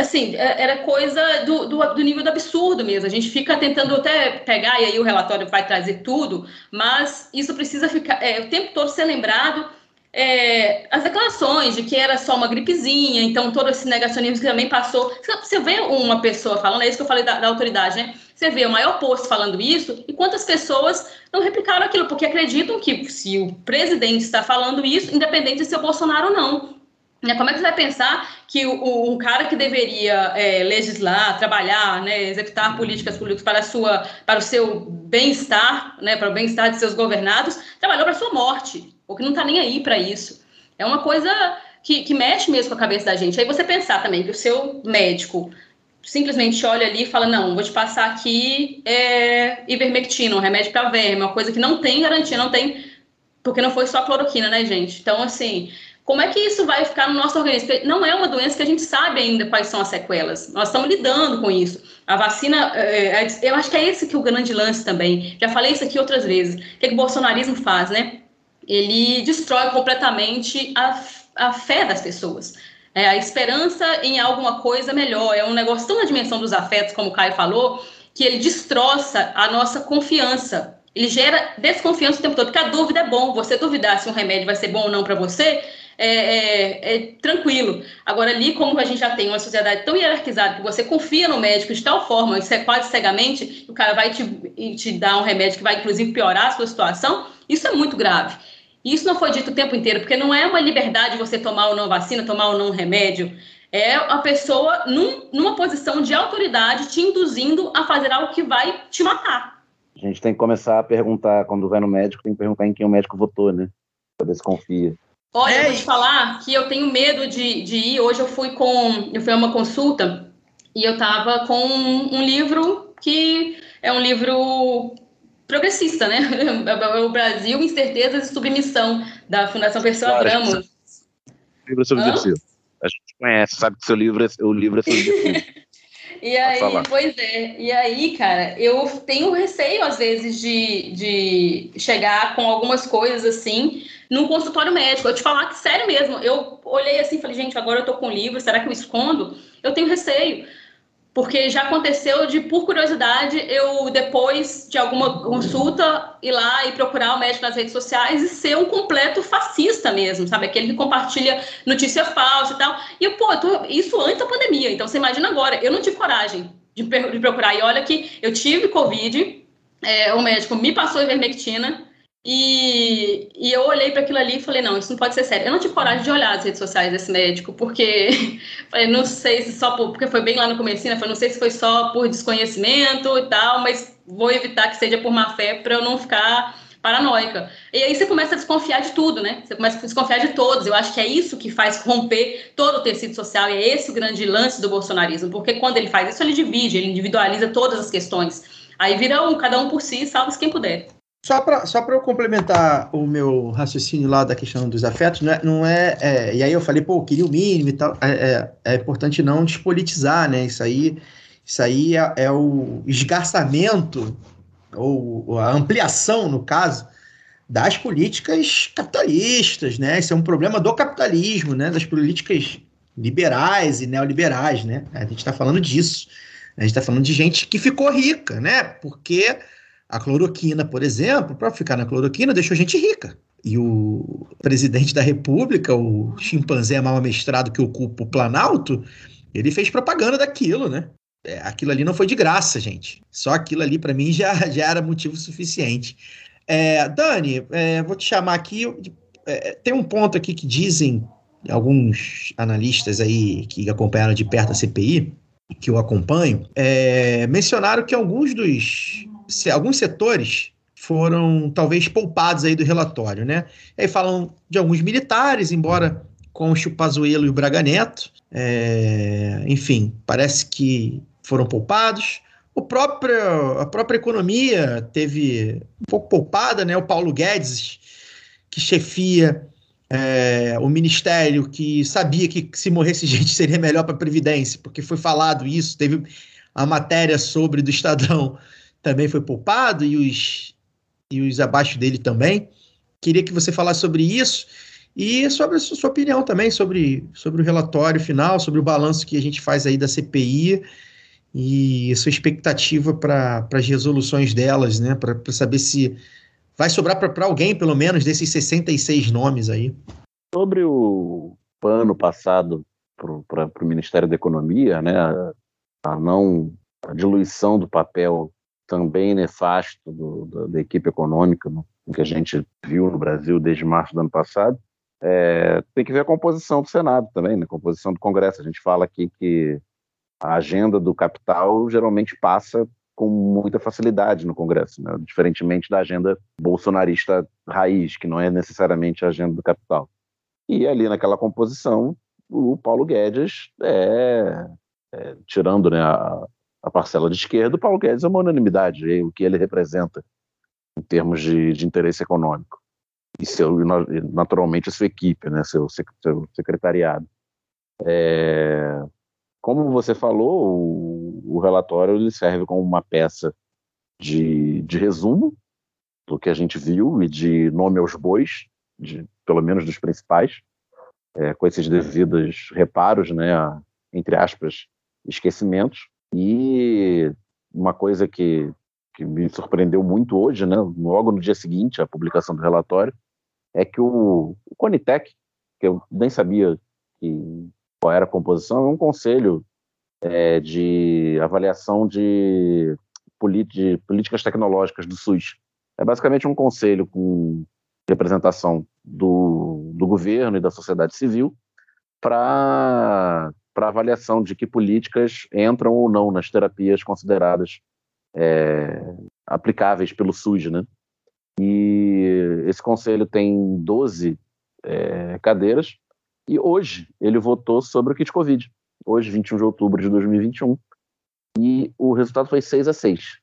assim, é, era coisa do, do, do, nível do absurdo mesmo. A gente fica tentando até pegar, e aí o relatório vai trazer tudo, mas isso precisa ficar é, o tempo todo ser lembrado é, as declarações de que era só uma gripezinha, então todo esse negacionismo que também passou. Você vê uma pessoa falando, é isso que eu falei da, da, autoridade, né? Você vê o maior posto falando isso e quantas pessoas não replicaram aquilo, porque acreditam que se o presidente está falando isso, independente de ser o Bolsonaro ou não. Né? Como é que você vai pensar que o, um cara que deveria é, legislar, trabalhar, né, executar políticas públicas para, sua, para o seu bem-estar, né, para o bem-estar de seus governados, trabalhou para a sua morte? Ou que não está nem aí para isso. É uma coisa que, que mexe mesmo com a cabeça da gente. Aí você pensar também que o seu médico simplesmente olha ali e fala: não, vou te passar aqui é, ivermectina, um remédio para verme, uma coisa que não tem garantia, não tem. Porque não foi só cloroquina, né, gente? Então, assim, como é que isso vai ficar no nosso organismo? Porque não é uma doença que a gente sabe ainda quais são as sequelas. Nós estamos lidando com isso. A vacina, é, é eu acho que é esse que é o grande lance também. Já falei isso aqui outras vezes. O que, é que o bolsonarismo faz, né? Ele destrói completamente a, a fé das pessoas. É, a esperança em alguma coisa melhor. É um negócio tão na dimensão dos afetos, como o Caio falou, que ele destroça a nossa confiança. Ele gera desconfiança o tempo todo, porque a dúvida é bom. Você duvidar se um remédio vai ser bom ou não para você, é, é, é, tranquilo. Agora, ali, como a gente já tem uma sociedade tão hierarquizada que você confia no médico de tal forma, isso é quase cegamente, o cara vai te, te dar um remédio que vai, inclusive, piorar a sua situação, isso é muito grave. E isso não foi dito o tempo inteiro, porque não é uma liberdade você tomar ou não vacina, tomar ou não remédio. É a pessoa num, numa posição de autoridade te induzindo a fazer algo que vai te matar. A gente tem que começar a perguntar, quando vai no médico, tem que perguntar em quem o médico votou, né? Pra ver se confia. Olha, É eu vou te falar que eu tenho medo de, de ir. Hoje eu fui com. Eu fui a uma consulta e eu tava com um, um livro que é um livro progressista, né? O Brasil, Incertezas e Submissão, da Fundação Perseu Claro. Abramo. Livro é subversivo. A gente conhece, sabe que seu livro é, o livro é subversivo. E aí, pois é. E aí, cara, eu tenho receio, às vezes, de, de chegar com algumas coisas assim num consultório médico. Eu te falar que, sério mesmo, eu olhei assim e falei, gente, agora eu tô com o livro, será que eu escondo? Eu tenho receio. Porque já aconteceu de, por curiosidade, eu, depois de alguma consulta, ir lá e procurar o médico nas redes sociais e ser um completo fascista mesmo, sabe? Aquele que compartilha notícia falsa e tal. E, eu, pô, eu tô- isso antes da pandemia. Então, você imagina agora. Eu não tive coragem de, de procurar. E olha que eu tive Covid, é, o médico me passou ivermectina. E, e eu olhei para aquilo ali e falei, não, isso não pode ser sério. Eu não tive coragem de olhar as redes sociais desse médico, porque falei, não sei se só por, porque foi bem lá no começo, né? Falei, não sei se foi só por desconhecimento e tal, mas vou evitar que seja por má fé para eu não ficar paranoica. E aí você começa a desconfiar de tudo, né? Você começa a desconfiar de todos. Eu acho que é isso que faz romper todo o tecido social e é esse o grande lance do bolsonarismo, porque quando ele faz isso, ele divide, ele individualiza todas as questões. Aí vira um, cada um por si, salve-se quem puder. Só para só eu complementar o meu raciocínio lá da questão dos afetos, não é, não é, é, E aí eu falei, pô, eu queria o mínimo e tal. É, é, é importante não despolitizar, né? Isso aí, isso aí é, é o esgarçamento, ou, ou a ampliação, no caso, das políticas capitalistas, né? Isso é um problema do capitalismo, né? Das políticas liberais e neoliberais, né? A gente está falando disso. A gente está falando de gente que ficou rica, né? Porque a cloroquina, por exemplo, para ficar na cloroquina, deixou gente rica. E o presidente da República, o chimpanzé mal amestrado que ocupa o Planalto, ele fez propaganda daquilo, né? É, aquilo ali não foi de graça, gente. Só aquilo ali, para mim, já, já era motivo suficiente. É, Dani, é, vou te chamar aqui. É, tem um ponto aqui que dizem alguns analistas aí que acompanharam de perto a CPI, que eu acompanho, é, mencionaram que alguns dos alguns setores foram talvez poupados aí do relatório, né? Aí falam de alguns militares, embora conste o Pazuello e o Braga Neto, é, enfim, parece que foram poupados. O próprio, a própria economia teve um pouco poupada, né? O Paulo Guedes, que chefia é, o ministério, que sabia que se morresse gente seria melhor para a Previdência, porque foi falado isso, teve a matéria sobre do Estadão também foi poupado e os, e os abaixo dele também. Queria que você falasse sobre isso e sobre a sua opinião também sobre, sobre o relatório final, sobre o balanço que a gente faz aí da CPI e a sua expectativa para as resoluções delas, né? Para saber se vai sobrar para alguém, pelo menos, desses 66 nomes aí. Sobre o pano passado para o Ministério da Economia, né? A, a não a diluição do papel também nefasto do, do, da equipe econômica no, que a gente viu no Brasil desde março do ano passado, é, tem que ver a composição do Senado também, né, a composição do Congresso. A gente fala aqui que a agenda do capital geralmente passa com muita facilidade no Congresso, né, diferentemente da agenda bolsonarista raiz, que não é necessariamente a agenda do capital. E ali naquela composição, o Paulo Guedes é, é tirando né, a, a parcela de esquerda, o Paulo Guedes é uma unanimidade, o que ele representa em termos de, de interesse econômico. E seu, naturalmente a sua equipe, né, seu, seu secretariado. É, como você falou, o, o, relatório ele serve como uma peça de, de resumo do que a gente viu e de nome aos bois, de, pelo menos dos principais, é, com esses devidos reparos, né, entre aspas, esquecimentos. E uma coisa que, que me surpreendeu muito hoje, né, logo no dia seguinte à publicação do relatório, é que o, o Conitec, que eu nem sabia que, qual era a composição, é um conselho é, de avaliação de, de políticas tecnológicas do SUS. É basicamente um conselho com representação do, do governo e da sociedade civil para para avaliação de que políticas entram ou não nas terapias consideradas é, aplicáveis pelo SUS, né? E esse conselho tem 12 é, cadeiras e hoje ele votou sobre o kit Covid, hoje, 21 de outubro de 2021, e o resultado foi 6 a 6.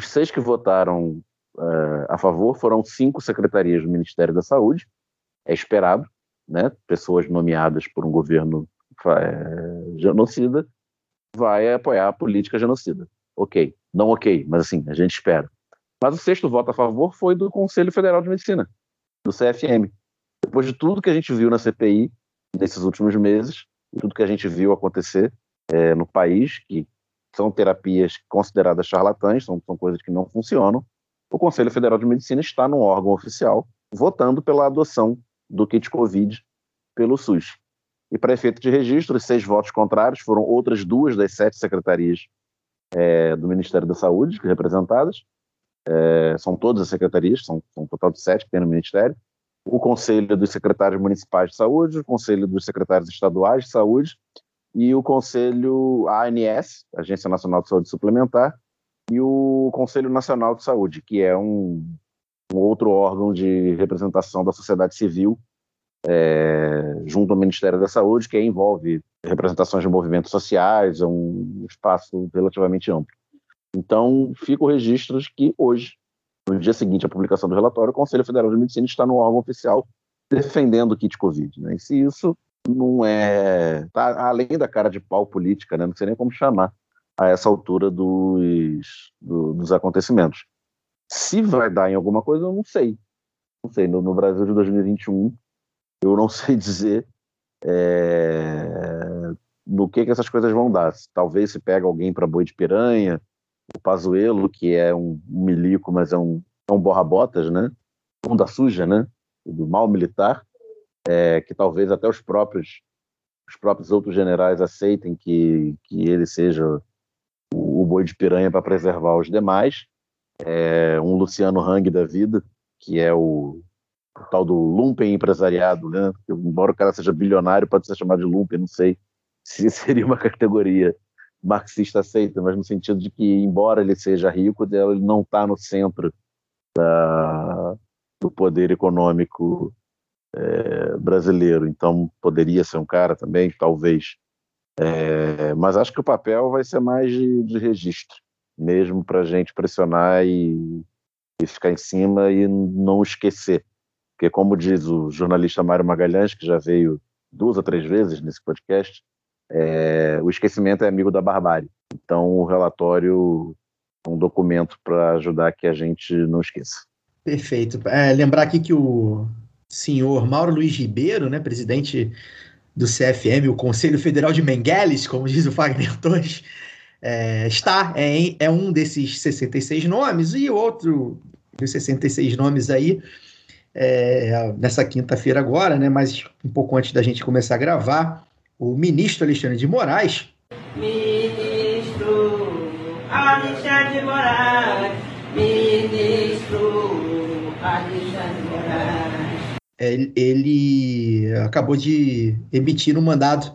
Os seis que votaram é, a favor foram cinco secretarias do Ministério da Saúde, é esperado, né? Pessoas nomeadas por um governo é, genocida vai apoiar a política genocida. Ok, não ok, mas assim, a gente espera. Mas o sexto voto a favor foi do Conselho Federal de Medicina, do CFM. Depois de tudo que a gente viu na CPI nesses últimos meses, tudo que a gente viu acontecer é, no país, que são terapias consideradas charlatãs, são, são coisas que não funcionam, o Conselho Federal de Medicina está num órgão oficial votando pela adoção do kit Covid pelo SUS. E para efeito de registro, seis votos contrários foram outras duas das sete secretarias é, do Ministério da Saúde representadas. É, são todas as secretarias, são, são um total de sete que tem no Ministério. O Conselho dos Secretários Municipais de Saúde, o Conselho dos Secretários Estaduais de Saúde e o Conselho ANS, Agência Nacional de Saúde Suplementar, e o Conselho Nacional de Saúde, que é um, um outro órgão de representação da sociedade civil é, junto ao Ministério da Saúde, que envolve representações de movimentos sociais, é um espaço relativamente amplo. Então, fica o registro de que hoje, no dia seguinte à publicação do relatório, o Conselho Federal de Medicina está no órgão oficial defendendo o kit Covid. Né? E se isso não é. Está além da cara de pau política, né? não sei nem como chamar a essa altura dos, do, dos acontecimentos. Se vai dar em alguma coisa, eu não sei. Não sei. No, no Brasil de 2021, eu não sei dizer é, no que, que essas coisas vão dar. Talvez se pega alguém para boi de piranha, o Pazuelo, que é um, um milico, mas é um, é um borra-botas, né? Um da suja, né? Do mal militar, é, que talvez até os próprios os próprios outros generais aceitem que, que ele seja o, o boi de piranha para preservar os demais. É, um Luciano Hang da vida, que é o, o tal do lumpen empresariado, né? Embora o cara seja bilionário, pode ser chamado de lumpen, não sei se seria uma categoria marxista aceita, mas no sentido de que, embora ele seja rico, ele não está no centro da, do poder econômico é, brasileiro. Então, poderia ser um cara também, talvez. É, mas acho que o papel vai ser mais de, de registro, mesmo para a gente pressionar e, e ficar em cima e não esquecer porque, como diz o jornalista Mário Magalhães, que já veio duas ou três vezes nesse podcast, é, o esquecimento é amigo da barbárie. Então, o relatório é um documento para ajudar que a gente não esqueça. Perfeito. É, lembrar aqui que o senhor Mauro Luiz Ribeiro, né, presidente do CFM, o Conselho Federal de Mengueles, como diz o Fagner Torres, é, está, é, é um desses 66 nomes, e outro dos 66 nomes aí é, nessa quinta-feira agora, né, mas um pouco antes da gente começar a gravar, o ministro Alexandre de Moraes. Ministro Alexandre de Moraes, ministro Alexandre de Moraes. É, ele acabou de emitir um mandado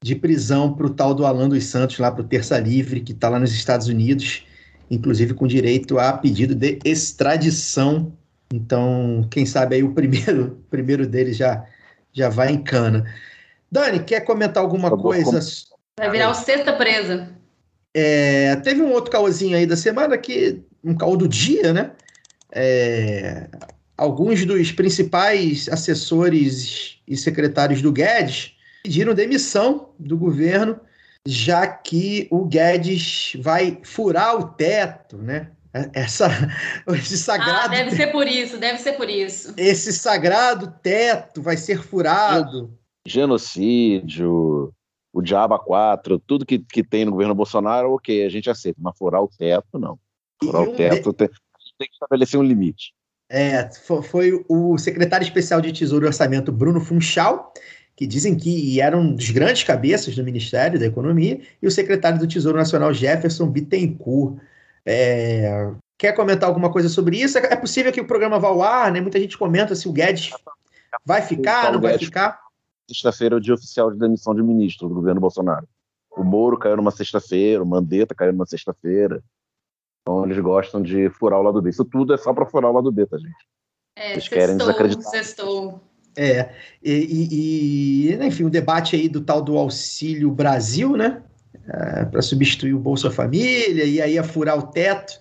de prisão para o tal do Alan dos Santos, lá para o Terça Livre, que está lá nos Estados Unidos, inclusive com direito a pedido de extradição então, quem sabe aí o primeiro, primeiro deles já, já vai em cana. Dani, quer comentar alguma coisa? Vai virar o sexta presa. É, teve um outro caosinho aí da semana que um caô do dia, né? É, alguns dos principais assessores e secretários do Guedes pediram demissão do governo, já que o Guedes vai furar o teto, né? É, essa, esse sagrado. Ah, deve ser por isso, deve ser por isso. Esse sagrado teto vai ser furado. Genocídio, o Diaba 4, tudo que, que tem no governo Bolsonaro, ok, a gente aceita, mas furar o teto, não. Furar o teto, tem, tem que estabelecer um limite. É, foi o secretário especial de Tesouro e Orçamento, Bruno Funchal, que dizem que era um dos grandes cabeças do Ministério da Economia, e o secretário do Tesouro Nacional, Jefferson Bittencourt. É, quer comentar alguma coisa sobre isso? É possível que o programa vá ao ar, né? Muita gente comenta se o Guedes vai ficar, não vai ficar. sexta-feira é o dia oficial de demissão de ministro do governo Bolsonaro. O Moro caiu numa sexta-feira, o Mandetta caiu numa sexta-feira. Então eles gostam de furar o lado B. Isso tudo é só para furar o lado B, tá, gente? É, Eles querem sextou, desacreditar. sextou. É, e, e- e, enfim, o debate aí do tal do Auxílio Brasil, né? Para substituir o Bolsa Família, e aí ia furar o teto.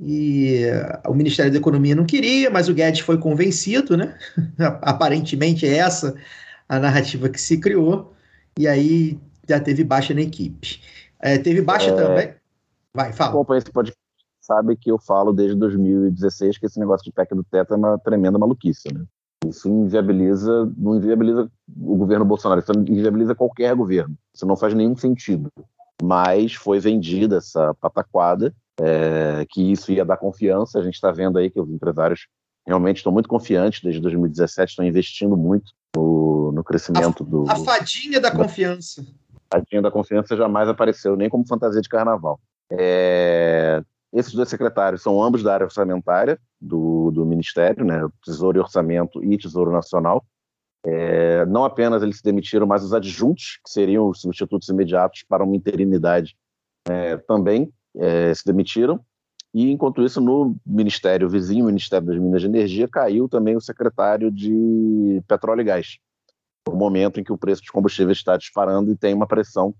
E eh, o Ministério da Economia não queria, mas o Guedes foi convencido, né? Aparentemente é essa a narrativa que se criou, e aí já teve baixa na equipe. Eh, teve baixa É. também. Vai, Quem fala. acompanha esse podcast sabe que eu falo desde 2016 que esse negócio de PEC do teto é uma tremenda maluquice, né? Isso inviabiliza, não inviabiliza o governo Bolsonaro, isso inviabiliza qualquer governo. Isso não faz nenhum sentido. Mas foi vendida essa pataquada, é, que isso ia dar confiança. A gente está vendo aí que os empresários realmente estão muito confiantes desde 2017, estão investindo muito no, no crescimento do. A fadinha da confiança. Tadinha da confiança jamais apareceu, nem como fantasia de carnaval. É, Esses dois secretários são ambos da área orçamentária do, do Ministério, né? Tesouro e Orçamento e Tesouro Nacional. É, não apenas eles se demitiram, mas os adjuntos, que seriam os substitutos imediatos para uma interinidade, é, também é, se demitiram. E, enquanto isso, no Ministério vizinho, o Ministério das Minas e Energia, caiu também o secretário de Petróleo e Gás no momento em que o preço dos combustíveis está disparando e tem uma pressão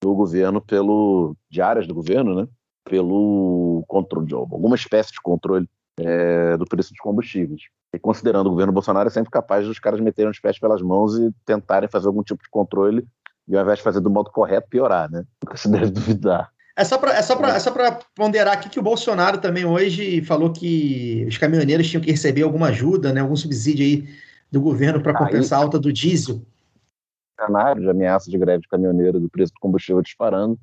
do governo pelo de áreas do governo, né, pelo controle de alguma espécie de controle é, do preço dos combustíveis. E considerando o governo Bolsonaro é sempre capaz dos caras meterem os pés pelas mãos e tentarem fazer algum tipo de controle e ao invés de fazer do modo correto piorar, né? Nunca se deve duvidar. É só para é só pra- é só pra ponderar aqui que o Bolsonaro também hoje falou que os caminhoneiros tinham que receber alguma ajuda, né, algum subsídio aí do governo para Aí- compensar a alta do diesel. cenário de ameaça de greve de caminhoneiro do preço do combustível disparando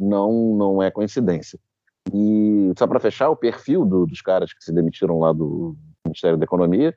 não, não é coincidência. E só para fechar, o perfil do- dos caras que se demitiram lá do Ministério da Economia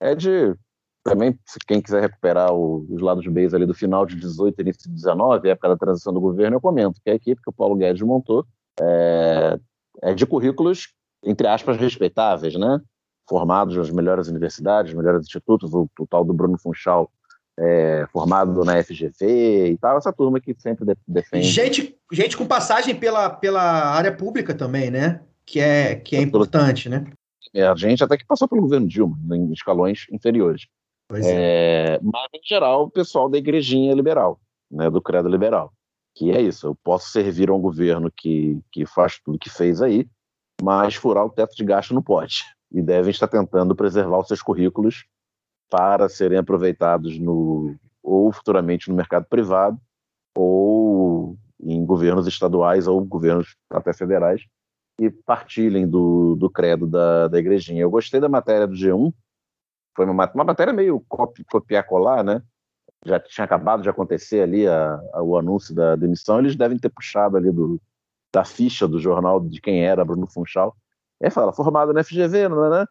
é de também, quem quiser recuperar o- os lados Bs ali do final de 18 e início de 19, época da transição do governo, eu comento que a equipe que o Paulo Guedes montou é, é de currículos, entre aspas, respeitáveis, né? Formados nas melhores universidades, melhores institutos, o, o tal do Bruno Funchal é, formado na FGV e tal, essa turma que sempre de- defende. Gente, gente com passagem pela, pela área pública também, né? Que é, que é importante, né? É, a gente até que passou pelo governo Dilma, em escalões inferiores. Pois é. É, mas, em geral, o pessoal da igrejinha liberal, né, do credo liberal. Que é isso, eu posso servir a um governo que, que faz tudo que fez aí, mas furar o teto de gasto não pode. E devem estar tentando preservar os seus currículos para serem aproveitados no, ou futuramente no mercado privado, ou em governos estaduais ou governos até federais, e partilhem do, do credo da, da igrejinha. Eu gostei da matéria do G1, foi uma, uma matéria meio copi- copiar-colar, né? Já tinha acabado de acontecer ali a, a- o anúncio da demissão, eles devem ter puxado ali do, da ficha do jornal de quem era Bruno Funchal. Aí fala, formado na FGV, né, né?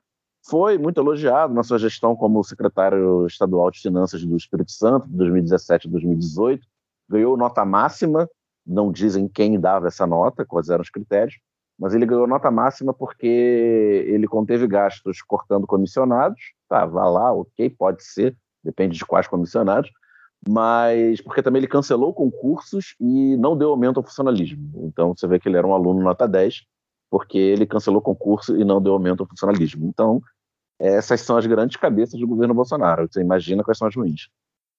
Foi muito elogiado na sua gestão como secretário estadual de Finanças do Espírito Santo, de 2017 a 2018, ganhou nota máxima, não dizem quem dava essa nota, quais eram os critérios, mas ele ganhou nota máxima porque ele conteve gastos cortando comissionados, tá, vá lá, ok, pode ser, depende de quais comissionados, mas porque também ele cancelou concursos e não deu aumento ao funcionalismo. Então você vê que ele era um aluno nota 10, porque ele cancelou concurso e não deu aumento ao funcionalismo. Então, essas são as grandes cabeças do governo Bolsonaro. Você imagina quais são as ruins.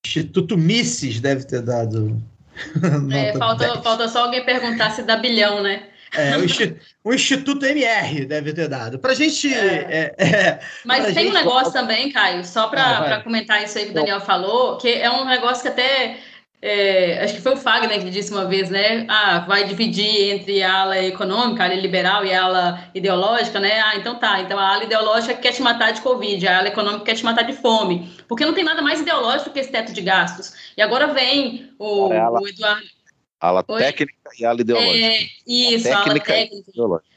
Instituto Misses deve ter dado. É, falta, 10. falta só alguém perguntar se dá bilhão, né? É, o, Insti- o Instituto MR deve ter dado. Pra gente. é, é, Mas pra tem um gente- negócio também, Caio, só Ah, para comentar isso aí que o Daniel falou, que é um negócio que até. É, acho que foi o Fagner que disse uma vez, né? Ah, vai dividir entre a ala econômica, a ala liberal e a ala ideológica, né? Ah, então tá. Então a ala ideológica quer te matar de Covid, a ala econômica quer te matar de fome. Porque não tem nada mais ideológico do que esse teto de gastos. E agora vem o, Cara, ela- o Eduardo. Ala técnica e ala ideológica. É, isso, a ala técnica e técnica. ideológica.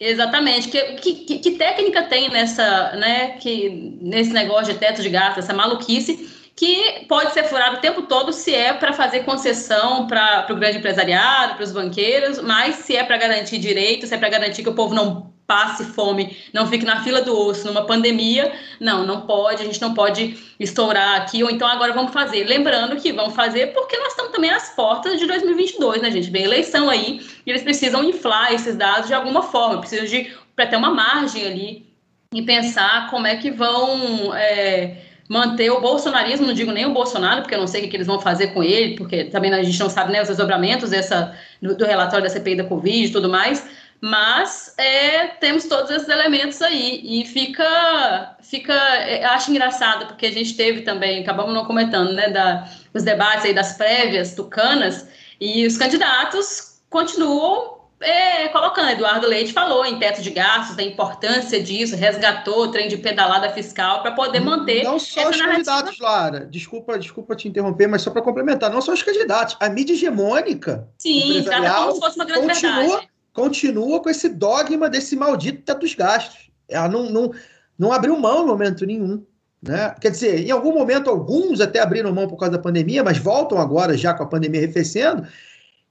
Exatamente. Que, que, que- técnica tem nessa, né, que, nesse negócio de teto de gasto, essa maluquice, que pode ser furado o tempo todo se é para fazer concessão para o grande empresariado, para os banqueiros, mas se é para garantir direitos, se é para garantir que o povo não passe fome, não fique na fila do osso numa pandemia. Não, não pode, a gente não pode estourar aqui, ou então agora vamos fazer. Lembrando que vamos fazer porque nós estamos também às portas de 2022, né, gente? Vem eleição aí e eles precisam inflar esses dados de alguma forma, precisam de para ter uma margem ali e pensar como é que vão. É, manter o bolsonarismo, não digo nem o Bolsonaro, porque eu não sei o que, eles vão fazer com ele, porque também a gente não sabe né, os desdobramentos dessa, do, do relatório da CPI da Covid e tudo mais, mas é, temos todos esses elementos aí e fica, fica, é, acho engraçado porque a gente teve também, acabamos não comentando, né, da, os debates aí das prévias tucanas e os candidatos continuam é, colocando, Eduardo Leite falou em teto de gastos, da importância disso, resgatou o trem de pedalada fiscal para poder manter. Não só os candidatos, Lara, desculpa, desculpa te interromper, mas só para complementar, não só os candidatos, a mídia hegemônica. Sim, trata como se fosse uma grande continua, verdade. Continua com esse dogma desse maldito teto dos gastos. Ela não, não, não abriu mão no momento nenhum. Né? Quer dizer, em algum momento, alguns até abriram mão por causa da pandemia, mas voltam agora, já com a pandemia arrefecendo,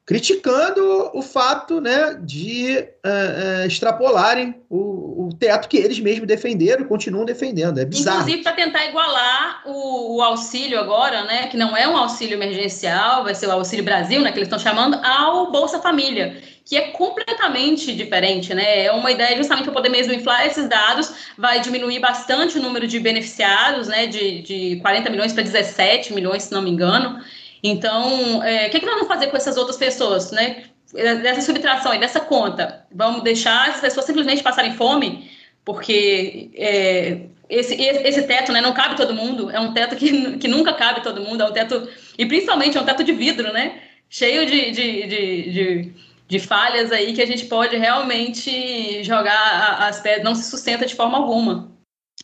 criticando o fato né, de uh, uh, extrapolarem o, o, teto que eles mesmos defenderam e continuam defendendo. É bizarro. Inclusive para tentar igualar o, o, auxílio agora, né, que não é um auxílio emergencial, vai ser o Auxílio Brasil, né, que eles estão chamando, ao Bolsa Família, que é completamente diferente. Né? É uma ideia justamente para poder mesmo inflar esses dados, vai diminuir bastante o número de beneficiados, né, de, de 40 milhões para 17 milhões, se não me engano. Então, é, o que, que nós vamos fazer com essas outras pessoas, né? Dessa subtração aí, dessa conta. Vamos deixar essas pessoas simplesmente passarem fome, porque é, esse, esse teto né, não cabe todo mundo, é um teto que, que nunca cabe todo mundo, é um teto, e principalmente é um teto de vidro, né? Cheio de, de, de, de, de falhas aí que a gente pode realmente jogar as pedras, não se sustenta de forma alguma.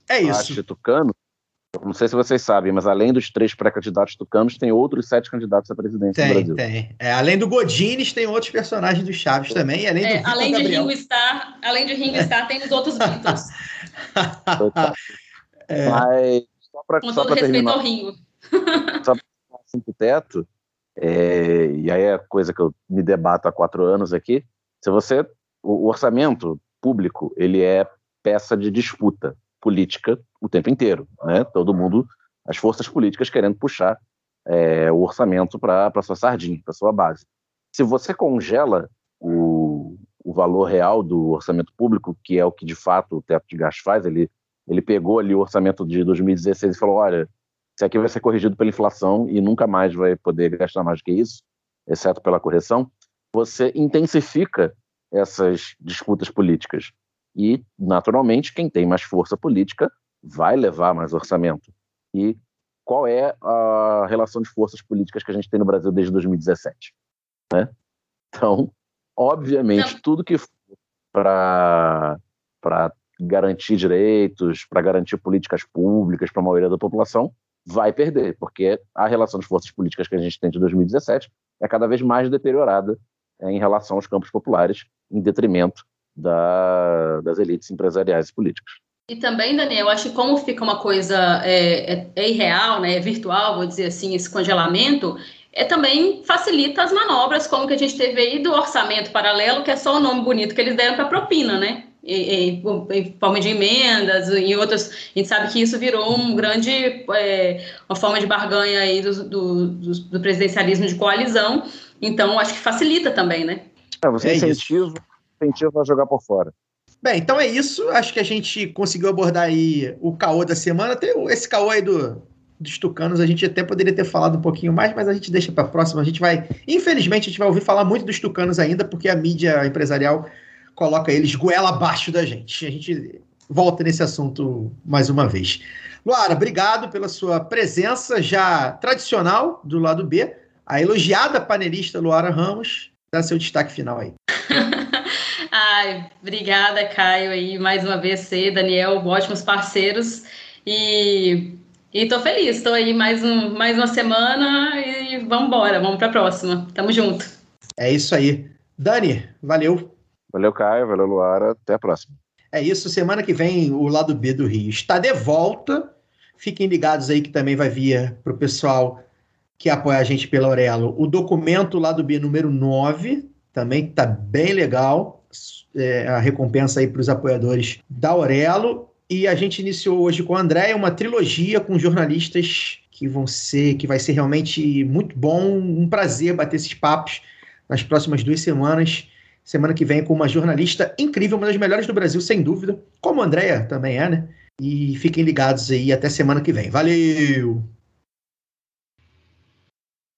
É isso. Tucano, não sei se vocês sabem, mas além dos três pré-candidatos tucanos, tem outros sete candidatos à presidência tem, do Brasil. Tem, é, Além do Godines, tem outros personagens do Chaves também. Além, é, além de Ringo Starr, além de Ringo Starr, tem os outros Beatles. é. Mas, só para Com todo respeito terminar, ao Ringo. só para assim, o teto, é, e aí é coisa que eu me debato há quatro anos aqui, se você, o, o orçamento público, ele é peça de disputa política o tempo inteiro, né? Todo mundo, as forças políticas querendo puxar é, o orçamento para sua sardinha, para sua base. Se você congela o, o valor real do orçamento público, que é o que de fato o teto de gastos faz, ele, ele pegou ali o orçamento de 2016 e falou: olha, isso aqui vai ser corrigido pela inflação e nunca mais vai poder gastar mais do que isso, exceto pela correção. Você intensifica essas disputas políticas. E, naturalmente, quem tem mais força política vai levar mais orçamento. E qual é a relação de forças políticas que a gente tem no Brasil desde 2017? Né? Então, obviamente, Não. tudo que for para garantir direitos, para garantir políticas públicas para a maioria da população, vai perder, porque a relação de forças políticas que a gente tem de 2017 é cada vez mais deteriorada é, em relação aos campos populares, em detrimento da, das elites empresariais e políticas. E também, Daniel, acho que como fica uma coisa é, é, é, irreal, né, é virtual, vou dizer assim, esse congelamento, é, também facilita as manobras, como que a gente teve aí do orçamento paralelo, que é só o nome bonito que eles deram para propina, né? Em, em, forma de emendas e outras, a gente sabe que isso virou um grande, é, uma forma de barganha aí do, do, do, do, presidencialismo de coalizão, então acho que facilita também, né? É, você é incentiva, incentiva a jogar por fora. Bem, então é isso. Acho que a gente conseguiu abordar aí o caô da semana. Tem esse caô aí do, dos tucanos, a gente até poderia ter falado um pouquinho mais, mas a gente deixa para a próxima. A gente vai, infelizmente, a gente vai ouvir falar muito dos tucanos ainda, porque a mídia empresarial coloca eles goela abaixo da gente. A gente volta nesse assunto mais uma vez. Luara, obrigado pela sua presença já tradicional do lado B. A elogiada panelista Luara Ramos, dá seu destaque final aí. Ai, obrigada, Caio, aí mais uma vez você, Daniel, ótimos parceiros. E estou feliz, estou aí mais, um, mais uma semana e vamos embora, vamos para a próxima. Tamo junto. É isso aí. Dani, valeu. Valeu, Caio, valeu, Luara. Até a próxima. É isso, semana que vem o lado B do Rio está de volta. Fiquem ligados aí que também vai vir para o pessoal que apoia a gente pela Aurelo o documento lado B número 9, também está bem legal é, a recompensa aí para os apoiadores da Aurelo. E a gente iniciou hoje com a Andréia uma trilogia com jornalistas que vão ser, que vai ser realmente muito bom, um prazer bater esses papos nas próximas duas semanas. Semana que vem com uma jornalista incrível, uma das melhores do Brasil, sem dúvida, como a Andréia também é, né? E fiquem ligados aí até semana que vem. Valeu!